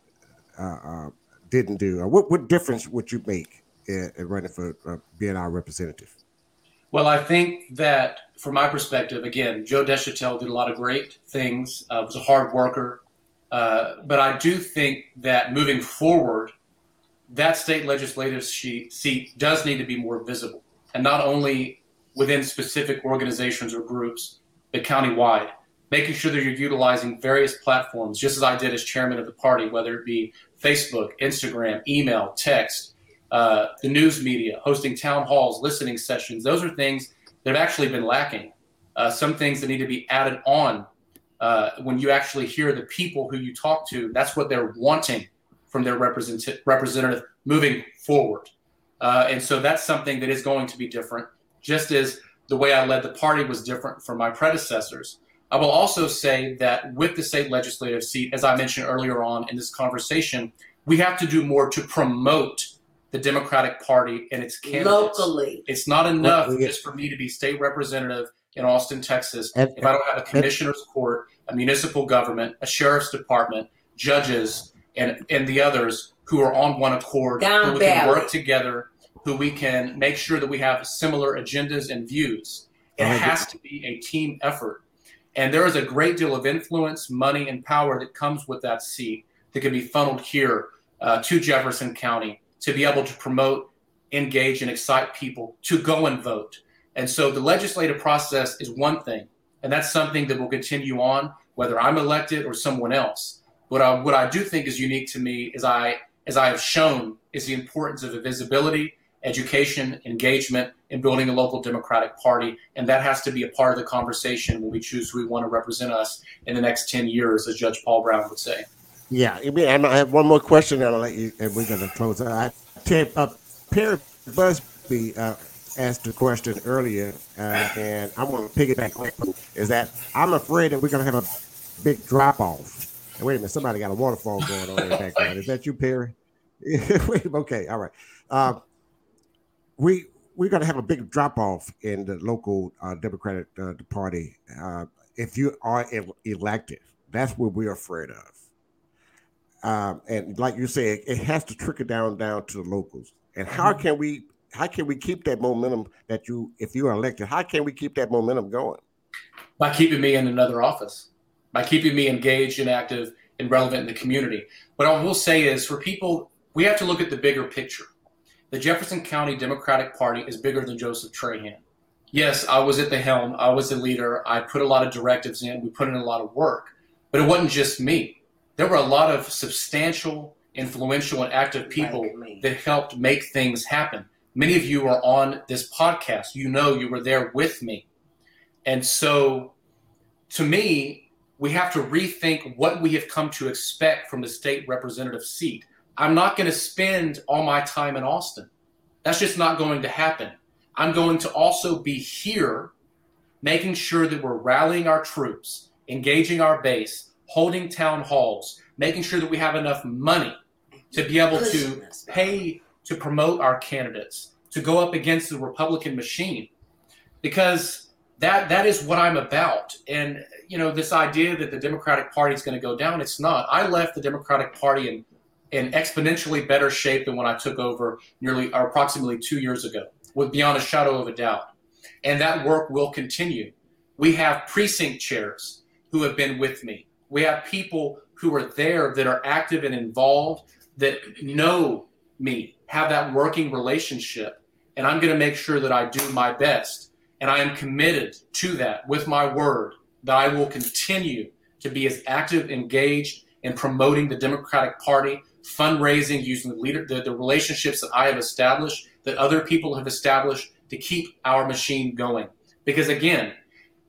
A: uh, uh, didn't do? What what difference would you make in, in running for being our representative?
C: Well, I think that from my perspective, again, Joe Deshotel did a lot of great things. Was a hard worker, but I do think that moving forward, that state legislative seat does need to be more visible, and not only within specific organizations or groups, but countywide. Making sure that you're utilizing various platforms, just as I did as chairman of the party, whether it be Facebook, Instagram, email, text, uh, the news media, hosting town halls, listening sessions. Those are things that have actually been lacking. Uh, some things that need to be added on uh, when you actually hear the people who you talk to. That's what they're wanting from their represent- representative moving forward. Uh, and so that's something that is going to be different, just as the way I led the party was different from my predecessors. I will also say that with the state legislative seat, as I mentioned earlier on in this conversation, we have to do more to promote the Democratic Party and its candidates.
G: Locally.
C: It's not enough
A: Well, yeah.
C: just for me to be state representative in Austin, Texas,
A: And-
C: if I don't have a commissioner's court, a municipal government, a sheriff's department, judges, and and the others who are on one accord,
G: Down
C: who we can work together, who we can make sure that we have similar agendas and views. It
A: I agree.
C: has to be a team effort. And there is a great deal of influence, money, and power that comes with that seat that can be funneled here uh, to Jefferson County to be able to promote, engage, and excite people to go and vote. And so the legislative process is one thing, and that's something that will continue on, whether I'm elected or someone else. What I, what I do think is unique to me is I, as I have shown, is the importance of visibility, education, engagement, and building a local Democratic Party. And that has to be a part of the conversation when we choose who we want to represent us in the next 10 years, as Judge Paul Brown would say.
A: Yeah, and I have one more question, and I'll let you, and we're going to close. I, Ted, uh, Perry Busby uh, asked a question earlier, uh, and I want to piggyback on is that I'm afraid that we're going to have a big drop off. Wait a minute, somebody got a waterfall going on in the background. Is that you, Perry? Wait, okay, all right. Uh, we we're going to have a big drop off in the local uh, Democratic uh, Party uh, if you are elected. That's what we're afraid of. Um, and like you said, it has to trickle down down to the locals. And how can we how can we keep that momentum that you if you are elected? How can we keep that momentum going?
C: by keeping me in another office, by keeping me engaged and active and relevant in the community. What I will say is for people, we have to look at the bigger picture. The Jefferson County Democratic Party is bigger than Joseph Trahan. Yes, I was at the helm, I was the leader, I put a lot of directives in, we put in a lot of work, but it wasn't just me. There were a lot of substantial, influential, and active people
G: Like
C: that helped make things happen. Many of you are on this podcast. You know you were there with me. And so, to me, we have to rethink what we have come to expect from the state representative seat. I'm not going to spend all my time in Austin. That's just not going to happen. I'm going to also be here making sure that we're rallying our troops, engaging our base, holding town halls, making sure that we have enough money to be able to pay to promote our candidates, to go up against the Republican machine, because that that is what I'm about. And you know, this idea that the Democratic Party is going to go down, it's not. I left the Democratic Party in in exponentially better shape than when I took over nearly or approximately two years ago, with beyond a shadow of a doubt. And that work will continue. We have precinct chairs who have been with me. We have people who are there that are active and involved that know me, have that working relationship. And I'm going to make sure that I do my best. And I am committed to that with my word that I will continue to be as active, engaged in promoting the Democratic Party, fundraising, using the leader, the, the relationships that I have established, that other people have established to keep our machine going. Because again,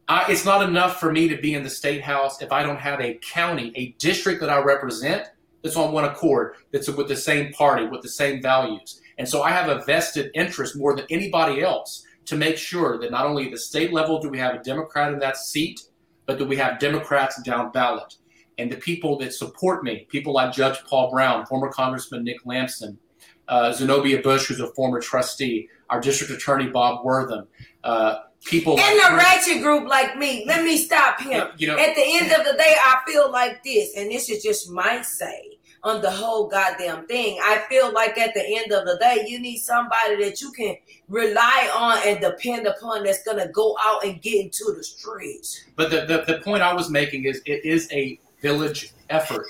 C: I, it's not enough for me to be in the state house if I don't have a county, a district that I represent that's on one accord, that's with the same party, with the same values. And so I have a vested interest more than anybody else to make sure that not only at the state level do we have a Democrat in that seat, but that we have Democrats down ballot. And the people that support me, people like Judge Paul Brown, former Congressman Nick Lampson, uh, Zenobia Bush, who's a former trustee, our district attorney Bob Wortham, uh, people
G: in like the ratchet group like me. Let me stop him. You know, At the end of the day, I feel like this, and this is just my say on the whole goddamn thing. I feel like at the end of the day, you need somebody that you can rely on and depend upon that's gonna go out and get into the streets.
C: But the, the, the point I was making is it is a village effort.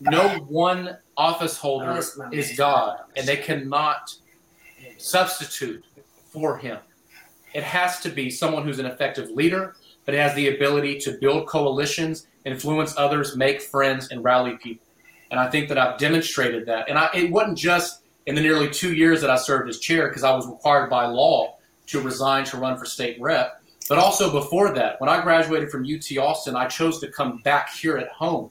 C: No one office holder oh, is God, and they cannot substitute for him. It has to be someone who's an effective leader, but has the ability to build coalitions, influence others, make friends, and rally people. And I think that I've demonstrated that. And I, it wasn't just in the nearly two years that I served as chair, because I was required by law to resign to run for state rep, but also before that. When I graduated from UT Austin, I chose to come back here at home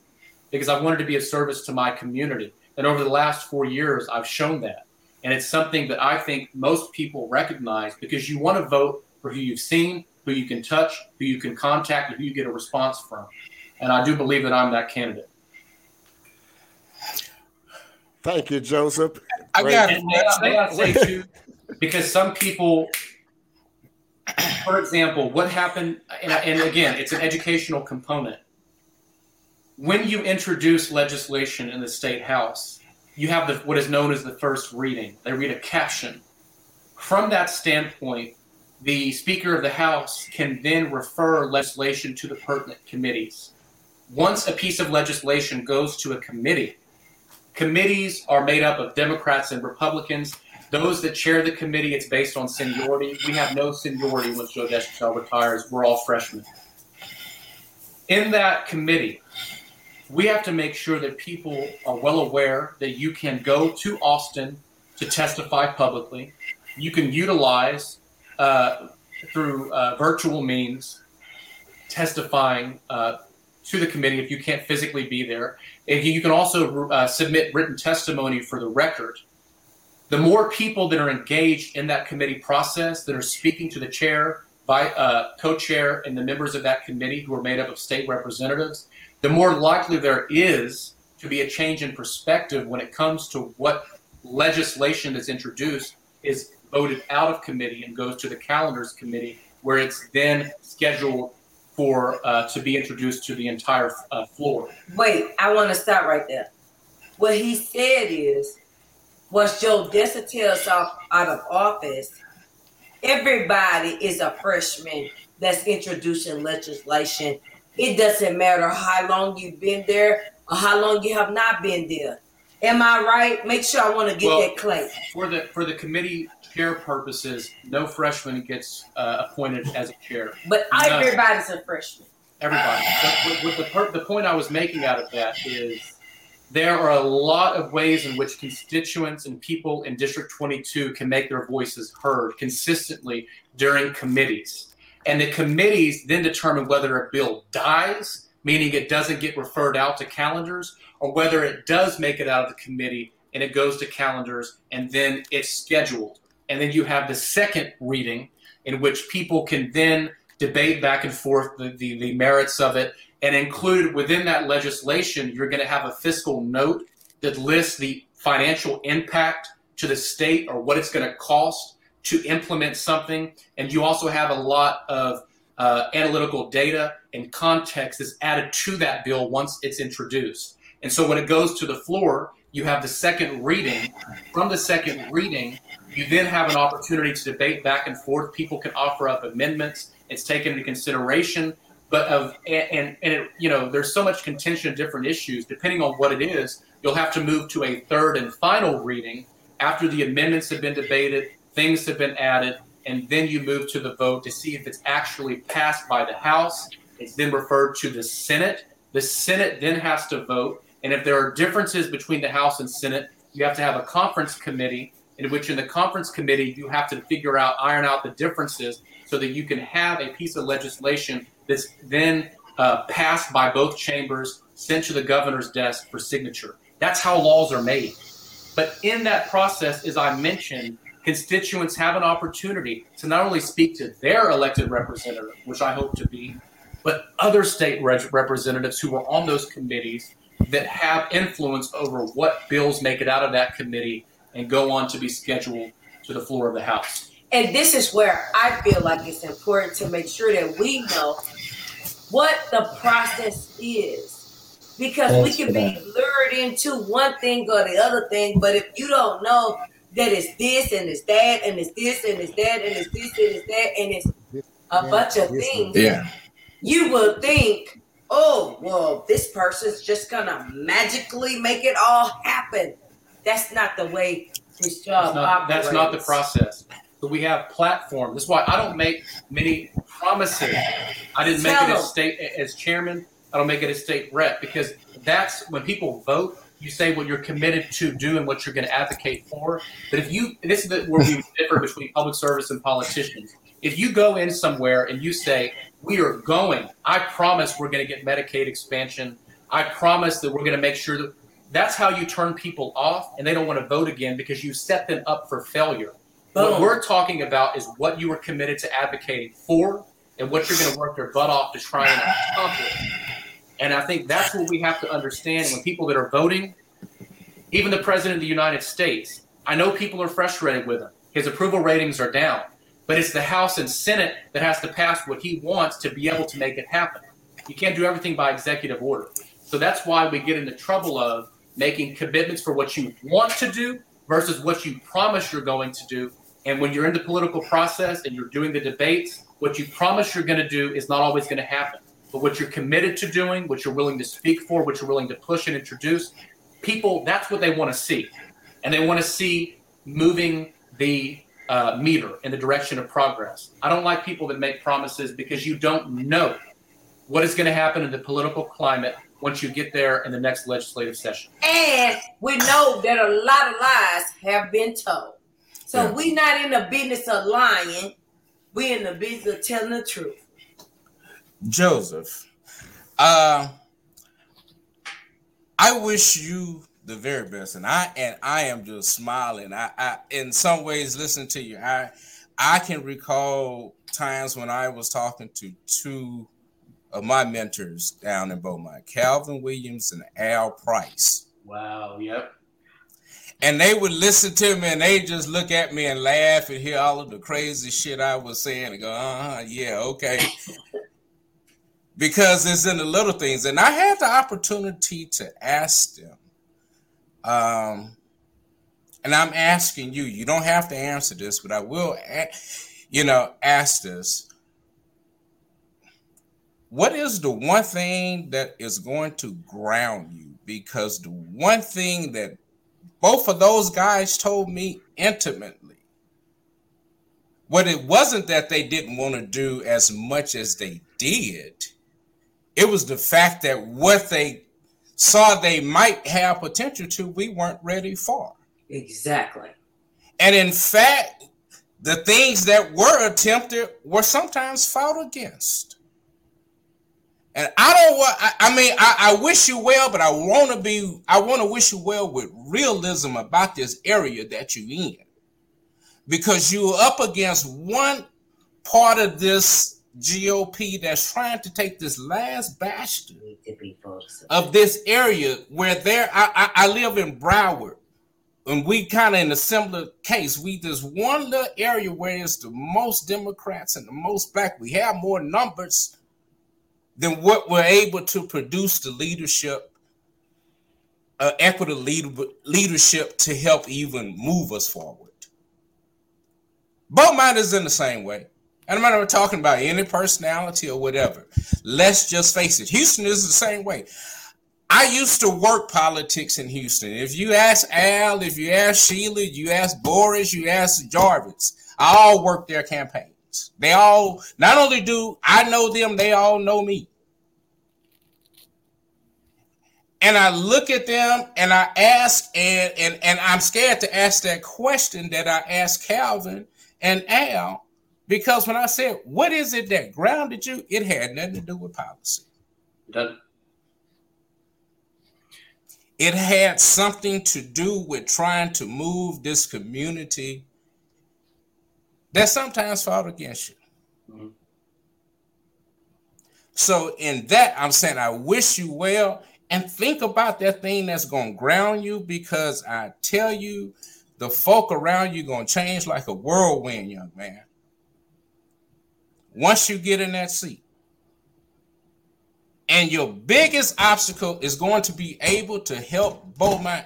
C: because I wanted to be of service to my community. And over the last four years, I've shown that. And it's something that I think most people recognize because you want to vote for who you've seen, who you can touch, who you can contact, and who you get a response from. And I do believe that I'm that candidate.
A: Thank you, Joseph.
C: I got and may, may say too, because some people, for example, what happened, and, and again, it's an educational component. When you introduce legislation in the state house, you have the, what is known as the first reading. They read a caption. From that standpoint, the Speaker of the House can then refer legislation to the pertinent committees. Once a piece of legislation goes to a committee, committees are made up of Democrats and Republicans. Those that chair the committee, it's based on seniority. We have no seniority once Joe Deshotel retires. We're all freshmen. In that committee, we have to make sure that people are well aware that you can go to Austin to testify publicly. You can utilize uh, through uh, virtual means testifying uh, to the committee if you can't physically be there. And you can also uh, submit written testimony for the record. The more people that are engaged in that committee process, that are speaking to the chair, by, uh, co-chair, and the members of that committee who are made up of state representatives, the more likely there is to be a change in perspective when it comes to what legislation that's introduced is voted out of committee and goes to the calendars committee, where it's then scheduled for uh, to be introduced to the entire uh, floor.
G: Wait, I want to stop right there. What he said is, once Joe Deshotel's off out of office, everybody is a freshman that's introducing legislation it doesn't matter how long you've been there or how long you have not been there. Am I right? Make sure I want to get well, that clear.
C: For the for the committee chair purposes, no freshman gets uh, appointed as a chair.
G: But None. everybody's a freshman.
C: Everybody. But with, the per- the point I was making out of that is there are a lot of ways in which constituents and people in District 22 can make their voices heard consistently during committees. And the committees then determine whether a bill dies, meaning it doesn't get referred out to calendars, or whether it does make it out of the committee and it goes to calendars and then it's scheduled. And then you have the second reading in which people can then debate back and forth the, the, the merits of it And included within that legislation, you're going to have a fiscal note that lists the financial impact to the state or what it's going to cost to implement something. And you also have a lot of uh, analytical data and context that's added to that bill once it's introduced. And so when it goes to the floor, you have the second reading. From the second reading, you then have an opportunity to debate back and forth. People can offer up amendments. It's taken into consideration. But of and and it, you know, there's so much contention of different issues. Depending on what it is, you'll have to move to a third and final reading after the amendments have been debated, things have been added, and then you move to the vote to see if it's actually passed by the House. It's then referred to the Senate. The Senate then has to vote. And if there are differences between the House and Senate, you have to have a conference committee in which in the conference committee you have to figure out iron out the differences so that you can have a piece of legislation that's then uh, passed by both chambers sent to the governor's desk for signature. That's how laws are made. But in that process as i mentioned constituents have an opportunity to not only speak to their elected representative which i hope to be but other state representatives who are on those committees that have influence over what bills make it out of that committee and go on to be scheduled to the floor of the House.
G: And this is where I feel like it's important to make sure that we know what the process is. Because Thanks we can be lured into one thing or the other thing, but if you don't know that it's this and it's that and it's this and it's that and it's this and it's that and it's a bunch of things,
D: yeah.
G: you will think oh, well, this person's just gonna magically make it all happen. That's not the way this job
C: that's not,
G: operates.
C: That's not the process. But we have platform. That's why I don't make many promises. I didn't Tell make it as state as chairman. I don't make it as state rep because that's when people vote. You say what you're committed to do and what you're going to advocate for. But if you, this is where we differ between public service and politicians. If you go in somewhere and you say, we are going. I promise we're going to get Medicaid expansion. I promise that we're going to make sure that that's how you turn people off and they don't want to vote again because you set them up for failure. Boom. What we're talking about is what you were committed to advocating for and what you're going to work your butt off to try and accomplish. And I think that's what we have to understand when people that are voting, even the president of the United States, I know people are frustrated with him. His approval ratings are down. But it's the House and Senate that has to pass what he wants to be able to make it happen. You can't do everything by executive order. So that's why we get into trouble of making commitments for what you want to do versus what you promise you're going to do. And when you're in the political process and you're doing the debates, what you promise you're going to do is not always going to happen. But what you're committed to doing, what you're willing to speak for, what you're willing to push and introduce, people, that's what they want to see. And they want to see moving the uh, meter in the direction of progress. I don't like people that make promises because you don't know what is going to happen in the political climate once you get there in the next legislative session.
G: And we know that a lot of lies have been told. So yeah. we're not in the business of lying. We're in the business of telling the truth.
D: Joseph, uh, I wish you the very best. And I and I am just smiling. I, I in some ways listen to you. I I can recall times when I was talking to two of my mentors down in Beaumont, Calvin Williams and Al Price.
C: Wow, yep.
D: And they would listen to me and they just look at me and laugh and hear all of the crazy shit I was saying and go, uh-huh, yeah, okay. because it's in the little things. And I had the opportunity to ask them um, and I'm asking you, you don't have to answer this, but I will, you know, ask this. What is the one thing that is going to ground you? Because the one thing that both of those guys told me intimately, what it wasn't that they didn't want to do as much as they did, it was the fact that what they saw they might have potential to, we weren't ready for.
G: Exactly.
D: And in fact, the things that were attempted were sometimes fought against. And I don't want, I, I mean, I, I, wish you well, but I want to be, I want to wish you well with realism about this area that you're in. Because you're up against one part of this GOP that's trying to take this last bastion of this area where there I, I, I live in Broward and we kind of in a similar case. We this one little area where it's the most Democrats and the most black. We have more numbers than what we're able to produce the leadership, uh, equitable lead, leadership to help even move us forward. Beaumont is in the same way. And I'm not talking about any personality or whatever. Let's just face it. Houston is the same way. I used to work politics in Houston. If you ask Al, if you ask Sheila, you ask Boris, you ask Jarvis, I all work their campaigns. They all not only do I know them, they all know me. And I look at them and I ask, and and and I'm scared to ask that question that I asked Calvin and Al, because when I said, "What is it that grounded you?" It had nothing to do with policy. Doesn't it had something to do with trying to move this community that sometimes fought against you. Mm-hmm. So, in that, I'm saying I wish you well and think about that thing that's going to ground you because I tell you, the folk around you going to change like a whirlwind, young man. Once you get in that seat. And your biggest obstacle is going to be able to help Beaumont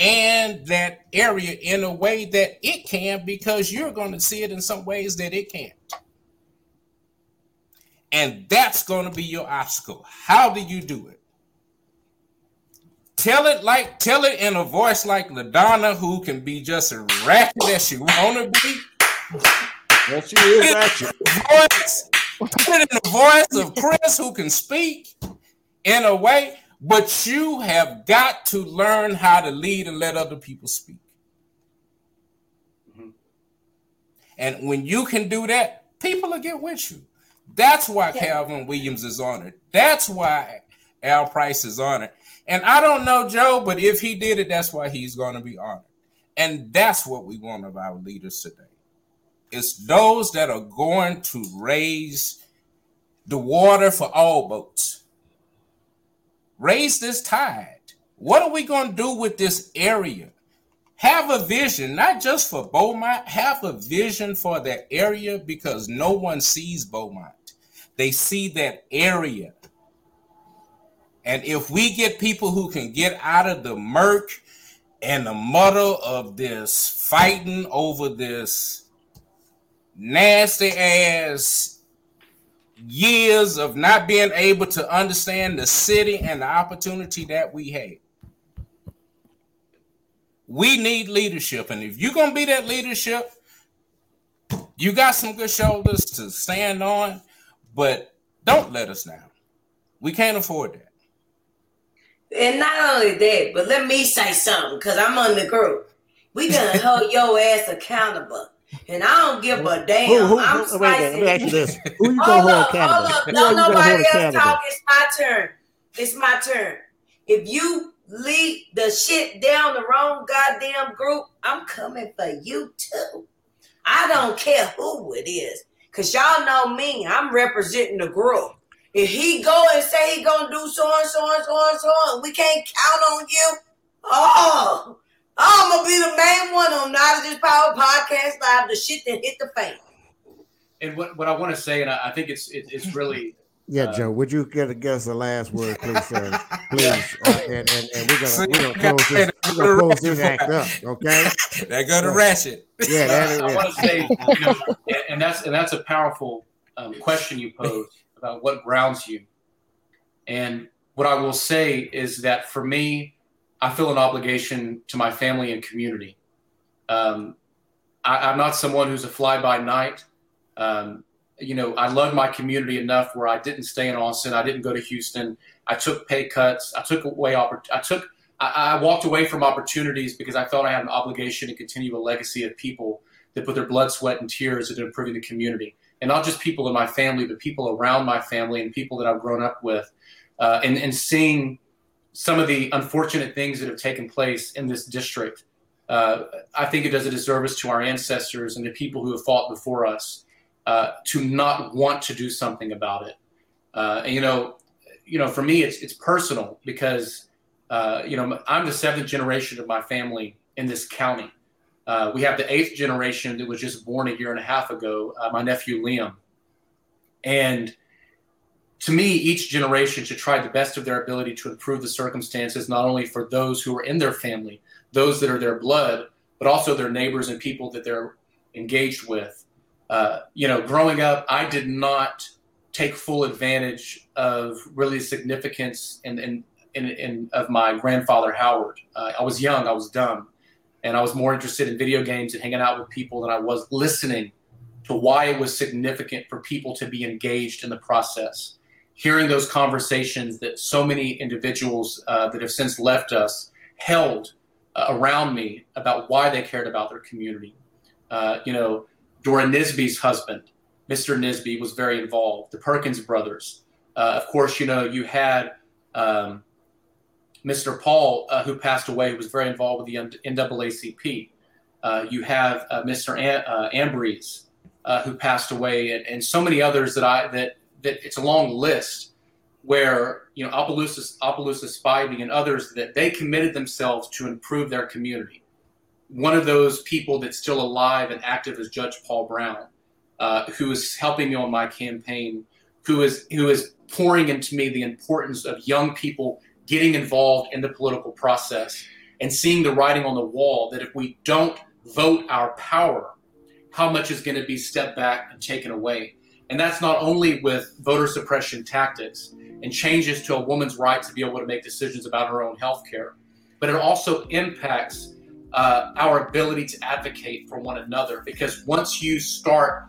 D: and that area in a way that it can because you're going to see it in some ways that it can't. And that's going to be your obstacle. How do you do it? Tell it like tell it in a voice like LaDonna, who can be just as ratchet as she wanna be. Yes, she is ratchet. Voice Put it in the voice of Chris who can speak in a way, but you have got to learn how to lead and let other people speak. Mm-hmm. And when you can do that, people will get with you. That's why yeah. Calvin Williams is honored. That's why Al Price is honored. And I don't know Joe, but if he did it, that's why he's going to be honored. And that's what we want of our leaders today. It's those that are going to raise the water for all boats. Raise this tide. What are we going to do with this area? Have a vision, not just for Beaumont, have a vision for that area because no one sees Beaumont. They see that area. And if we get people who can get out of the murk and the muddle of this fighting over this nasty ass years of not being able to understand the city and the opportunity that we had. We need leadership. And if you're going to be that leadership, you got some good shoulders to stand on, but don't let us down. We can't afford that.
G: And not only that, but let me say something because I'm on the group. We gonna hold your ass accountable and I don't give a damn. Who, who, I'm who, wait, wait, let me ask you this: Who you gonna hold, hold accountable? Hold up, no, nobody else talk. It's my turn. It's my turn. If you lead the shit down the wrong goddamn group, I'm coming for you too. I don't care who it is, cause y'all know me. I'm representing the group. If he go and say he gonna do so and so and so and so, and we can't count on you, oh, I'm gonna be the main one on Knowledge Power Podcast Live, the shit that hit the fan.
C: And what, what I want to say, and I, I think it's it, it's really
A: yeah, uh, Joe. Would you get a guess the last word, please, sir? please, uh, and, and, and we're gonna we're gonna close this we're gonna close this act up, okay?
D: They're gonna ratchet.
C: Yeah, that is. I want to say, you know, and that's and that's a powerful um, question you pose what grounds you. And what I will say is that for me, I feel an obligation to my family and community. Um, I, am not someone who's a fly by night. Um, you know, I love my community enough where I didn't stay in Austin. I didn't go to Houston. I took pay cuts. I took away. Oppor- I took. I, I walked away from opportunities because I felt I had an obligation to continue a legacy of people that put their blood, sweat, and tears into improving the community, and not just people in my family, but people around my family and people that I've grown up with, uh, and and seeing some of the unfortunate things that have taken place in this district, uh, I think it does a disservice to our ancestors and the people who have fought before us. uh, to not want to do something about it. Uh, and you know, you know, for me, it's it's personal because uh, you know I'm the seventh generation of my family in this county. Uh, we have the eighth generation that was just born a year and a half ago, uh, my nephew Liam, and to me, each generation should try the best of their ability to improve the circumstances, not only for those who are in their family, those that are their blood, but also their neighbors and people that they're engaged with. Uh, you know, growing up, I did not take full advantage of really the significance and in, in, in, of my grandfather Howard. Uh, I was young, I was dumb, and I was more interested in video games and hanging out with people than I was listening to why it was significant for people to be engaged in the process. Hearing those conversations that so many individuals uh, that have since left us held uh, around me about why they cared about their community. Uh, you know, Dora Nisby's husband, Mr. Nisby, was very involved. The Perkins brothers. Uh, of course, you know, you had um, Mr. Paul, uh, who passed away, was very involved with the NAACP. Uh, you have Mr. Am- Ambrose, who passed away, and, and so many others that I that that it's a long list where you know Opelousas, Opelousas Spivey and others that they committed themselves to improve their community. One of those people that's still alive and active is Judge Paul Brown, uh, who is helping me on my campaign, who is who is pouring into me the importance of young people getting involved in the political process and seeing the writing on the wall that if we don't vote our power, how much is going to be stepped back and taken away. And that's not only with voter suppression tactics, and changes to a woman's right to be able to make decisions about her own health care. But it also impacts uh, our ability to advocate for one another because once you start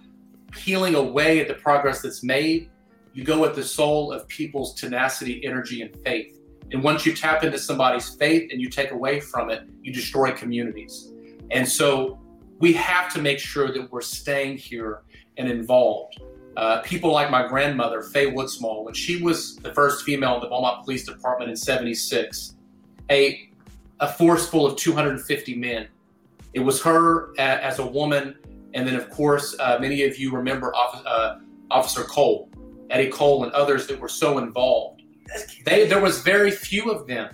C: peeling away at the progress that's made, you go at the soul of people's tenacity, energy, and faith. And once you tap into somebody's faith and you take away from it, you destroy communities. And so we have to make sure that we're staying here and involved. Uh, people like my grandmother, Faye Woodsmall, when she was the first female in the Beaumont Police Department in 76, a, a force full of 250 men. It was her as a woman. And then, of course, uh, many of you remember uh, Officer Cole, Eddie Cole, and others that were so involved. They, there was very few of them.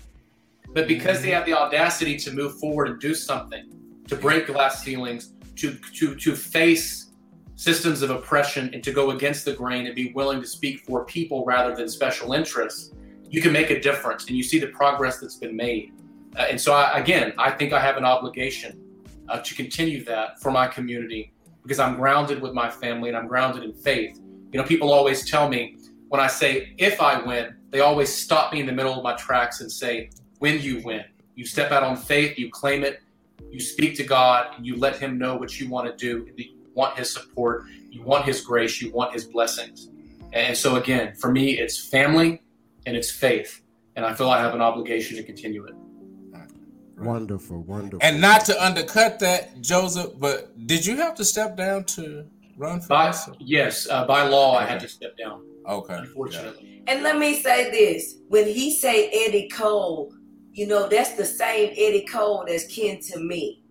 C: But because they had the audacity to move forward and do something, to break glass ceilings, to, to, to face systems of oppression and to go against the grain and be willing to speak for people rather than special interests, you can make a difference and you see the progress that's been made. Uh, and so, I, again, I think I have an obligation uh, to continue that for my community because I'm grounded with my family and I'm grounded in faith. You know, people always tell me when I say if I win, they always stop me in the middle of my tracks and say, when you win, you step out on faith, you claim it, you speak to God, and you let Him know what you want to do You want his support, you want his grace, you want his blessings. And so, again, for me, it's family and it's faith. And I feel I have an obligation to continue it.
A: Wonderful, wonderful.
D: And not to undercut that, Joseph, but did you have to step down to run for
C: by. Yes, uh, by law, okay. I had to step down.
D: Okay.
C: Unfortunately.
G: And let me say this: when he say Eddie Cole, you know that's the same Eddie Cole that's kin to me.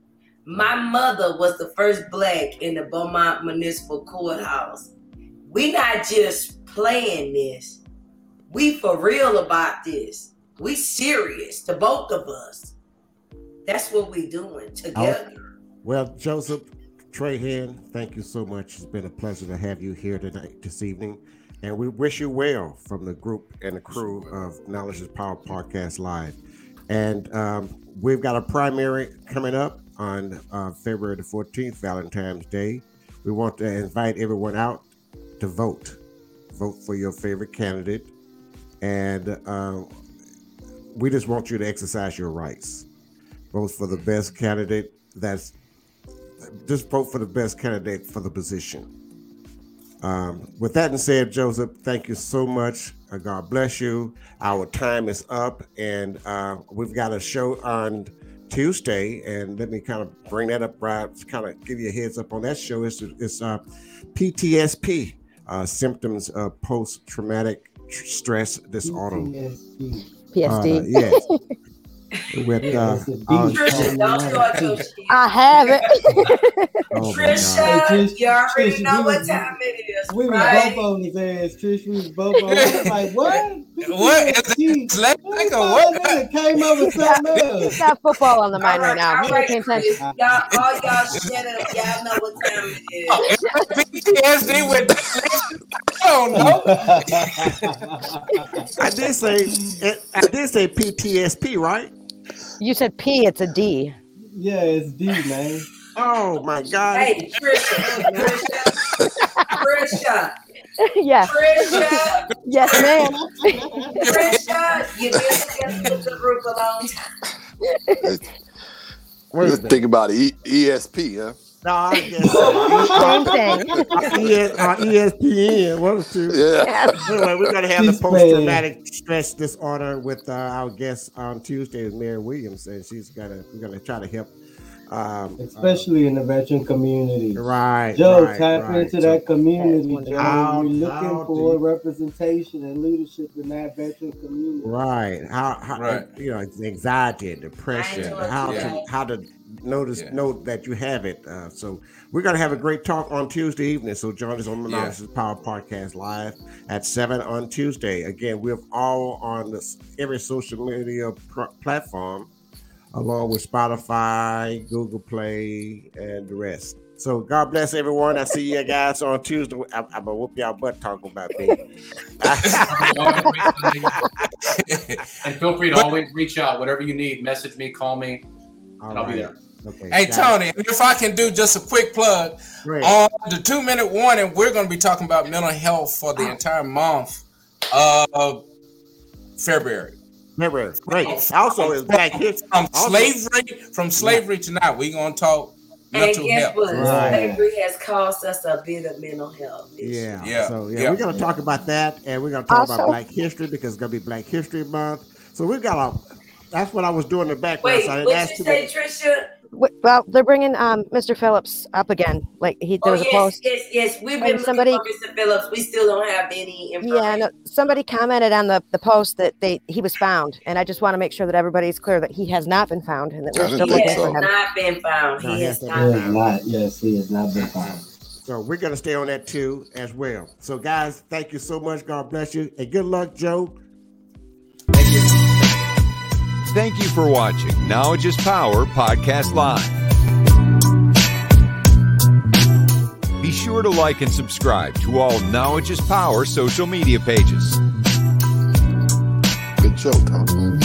G: My mother was the first black in the Beaumont Municipal Courthouse. We not just playing this. We for real about this. We serious, the both of us. That's what we doing together. Oh,
A: well, Joseph Trahan, thank you so much. It's been a pleasure to have you here tonight, this evening. And we wish you well from the group and the crew of Knowledge is Power Podcast Live. And um, we've got a primary coming up on uh, February the 14th, Valentine's Day. We want to invite everyone out to vote. Vote for your favorite candidate. And uh, we just want you to exercise your rights. Vote for the best candidate that's just vote for the best candidate for the position. Um, with that said, Joseph, thank you so much. Uh, God bless you. Our time is up, and uh, we've got a show on Tuesday, and let me kind of bring that up, right? Kind of give you a heads up on that show. It's, it's uh, PTSP, uh, symptoms of post traumatic stress disorder.
F: PSD.
A: Uh, yes. with
H: Yeah,
A: uh,
H: it's a
A: our-
G: Trisha, don't start your.
F: I have it.
A: oh
G: Trisha,
A: God.
H: Hey, Trish-
G: you already
H: Trish,
G: know
H: we
G: what
H: was-
G: time it is,
H: We was
G: right?
H: both on his ass, Trish. We was both on. I was like, what?
D: What is
H: PTSD?
D: it? Dyslexic
H: What
D: or
H: the
D: what?
H: fuck? Came up with something else.
F: He's got football on the mind right
G: right,
F: now.
G: all
F: He
G: right,
F: ain't paying
G: Chris. Y'all, all y'all shut up. Y'all know what time it is.
D: PTSD with dyslexia? I don't know.
A: I did say I did say PTSP, right?
F: You said P, it's a D.
H: yeah, it's D, man.
A: Oh my God!
G: Hey, Trisha, Trisha, Trisha,
F: yes,
G: Trisha,
F: yes, ma'am.
G: Trisha, you've been together with the group a long time.
A: Wait a
B: Just think about E- ESP, huh?
A: No, I guess uh,
F: Same thing.
A: ES, uh, ESPN. One or two.
B: Yeah.
A: Anyway, we're going to have the post traumatic stress disorder with uh, our guest on Tuesday, is Mary Williams, and she's gonna we're gonna try to help. Um,
H: Especially in the veteran community.
A: uh, right,
H: Joe,
A: right,
H: tap
A: right.
H: into
A: So-
H: that community,
F: That's
H: Joe.
A: How-
H: We're looking for
A: you-
H: representation and leadership in that veteran community.
A: Right. How, how
D: Right.
A: you know anxiety, depression, how
D: that.
A: to how to notice
D: Yeah.
A: know that you have it. Uh, so we're gonna have a great talk on Tuesday evening. So join us on the
D: Yeah.
A: Power podcast live at seven on Tuesday. Again, we're all on this every social media pr- platform, along with Spotify, Google Play, and the rest. So God bless everyone. I see you guys on Tuesday. I'm, I'm gonna whoop y'all butt talking about me.
C: and feel free to always reach out. Whatever you need, message me, call me,
A: All
C: and I'll be there.
A: Okay.
D: Hey
A: got it.
D: Tony, if I can do just a quick plug
A: Great.
D: on the two minute warning, we're going to be talking about mental health for the ah. entire month of February.
A: Remember, great. Also, it's Black History.
D: From
A: Also-
D: slavery, from slavery to now, we're going to talk
G: And
D: mental
G: guess
D: health.
G: what?
A: Right.
G: Slavery has caused us a bit of mental health. issues.
A: Yeah.
D: Yeah,
A: So yeah,
D: yeah.
A: we're gonna talk about that, and we're gonna talk about Black History because it's gonna be Black History Month. So we got a. That's what I was doing in the background.
G: Wait,
A: so I didn't
G: what
A: ask
G: you
A: too
G: say,
A: many-
G: Trisha?
F: W- Well, they're bringing um, Mr. Phillips up again. Like he, there
G: Oh
F: was a post.
G: yes, yes. We've been looking
F: somebody-
G: for Mr. Phillips. We still don't have any information.
F: Yeah, no, somebody commented on the, the post that they he was found, and I just want to make sure that everybody's clear that he has not been found and that we're still
B: didn't
G: He
F: looking
G: has
F: for him.
G: not been found.
A: No,
G: he
A: he
G: has
A: has
G: not
A: not
G: been found.
H: not. Yes, he has not been found.
A: So we're gonna stay on that too as well. So guys, thank you so much. God bless you, and good luck, Joe.
E: Thank you for watching Knowledge is Power Podcast Live. Be sure to like and subscribe to all Knowledge is Power social media pages.
B: Good show, Tom.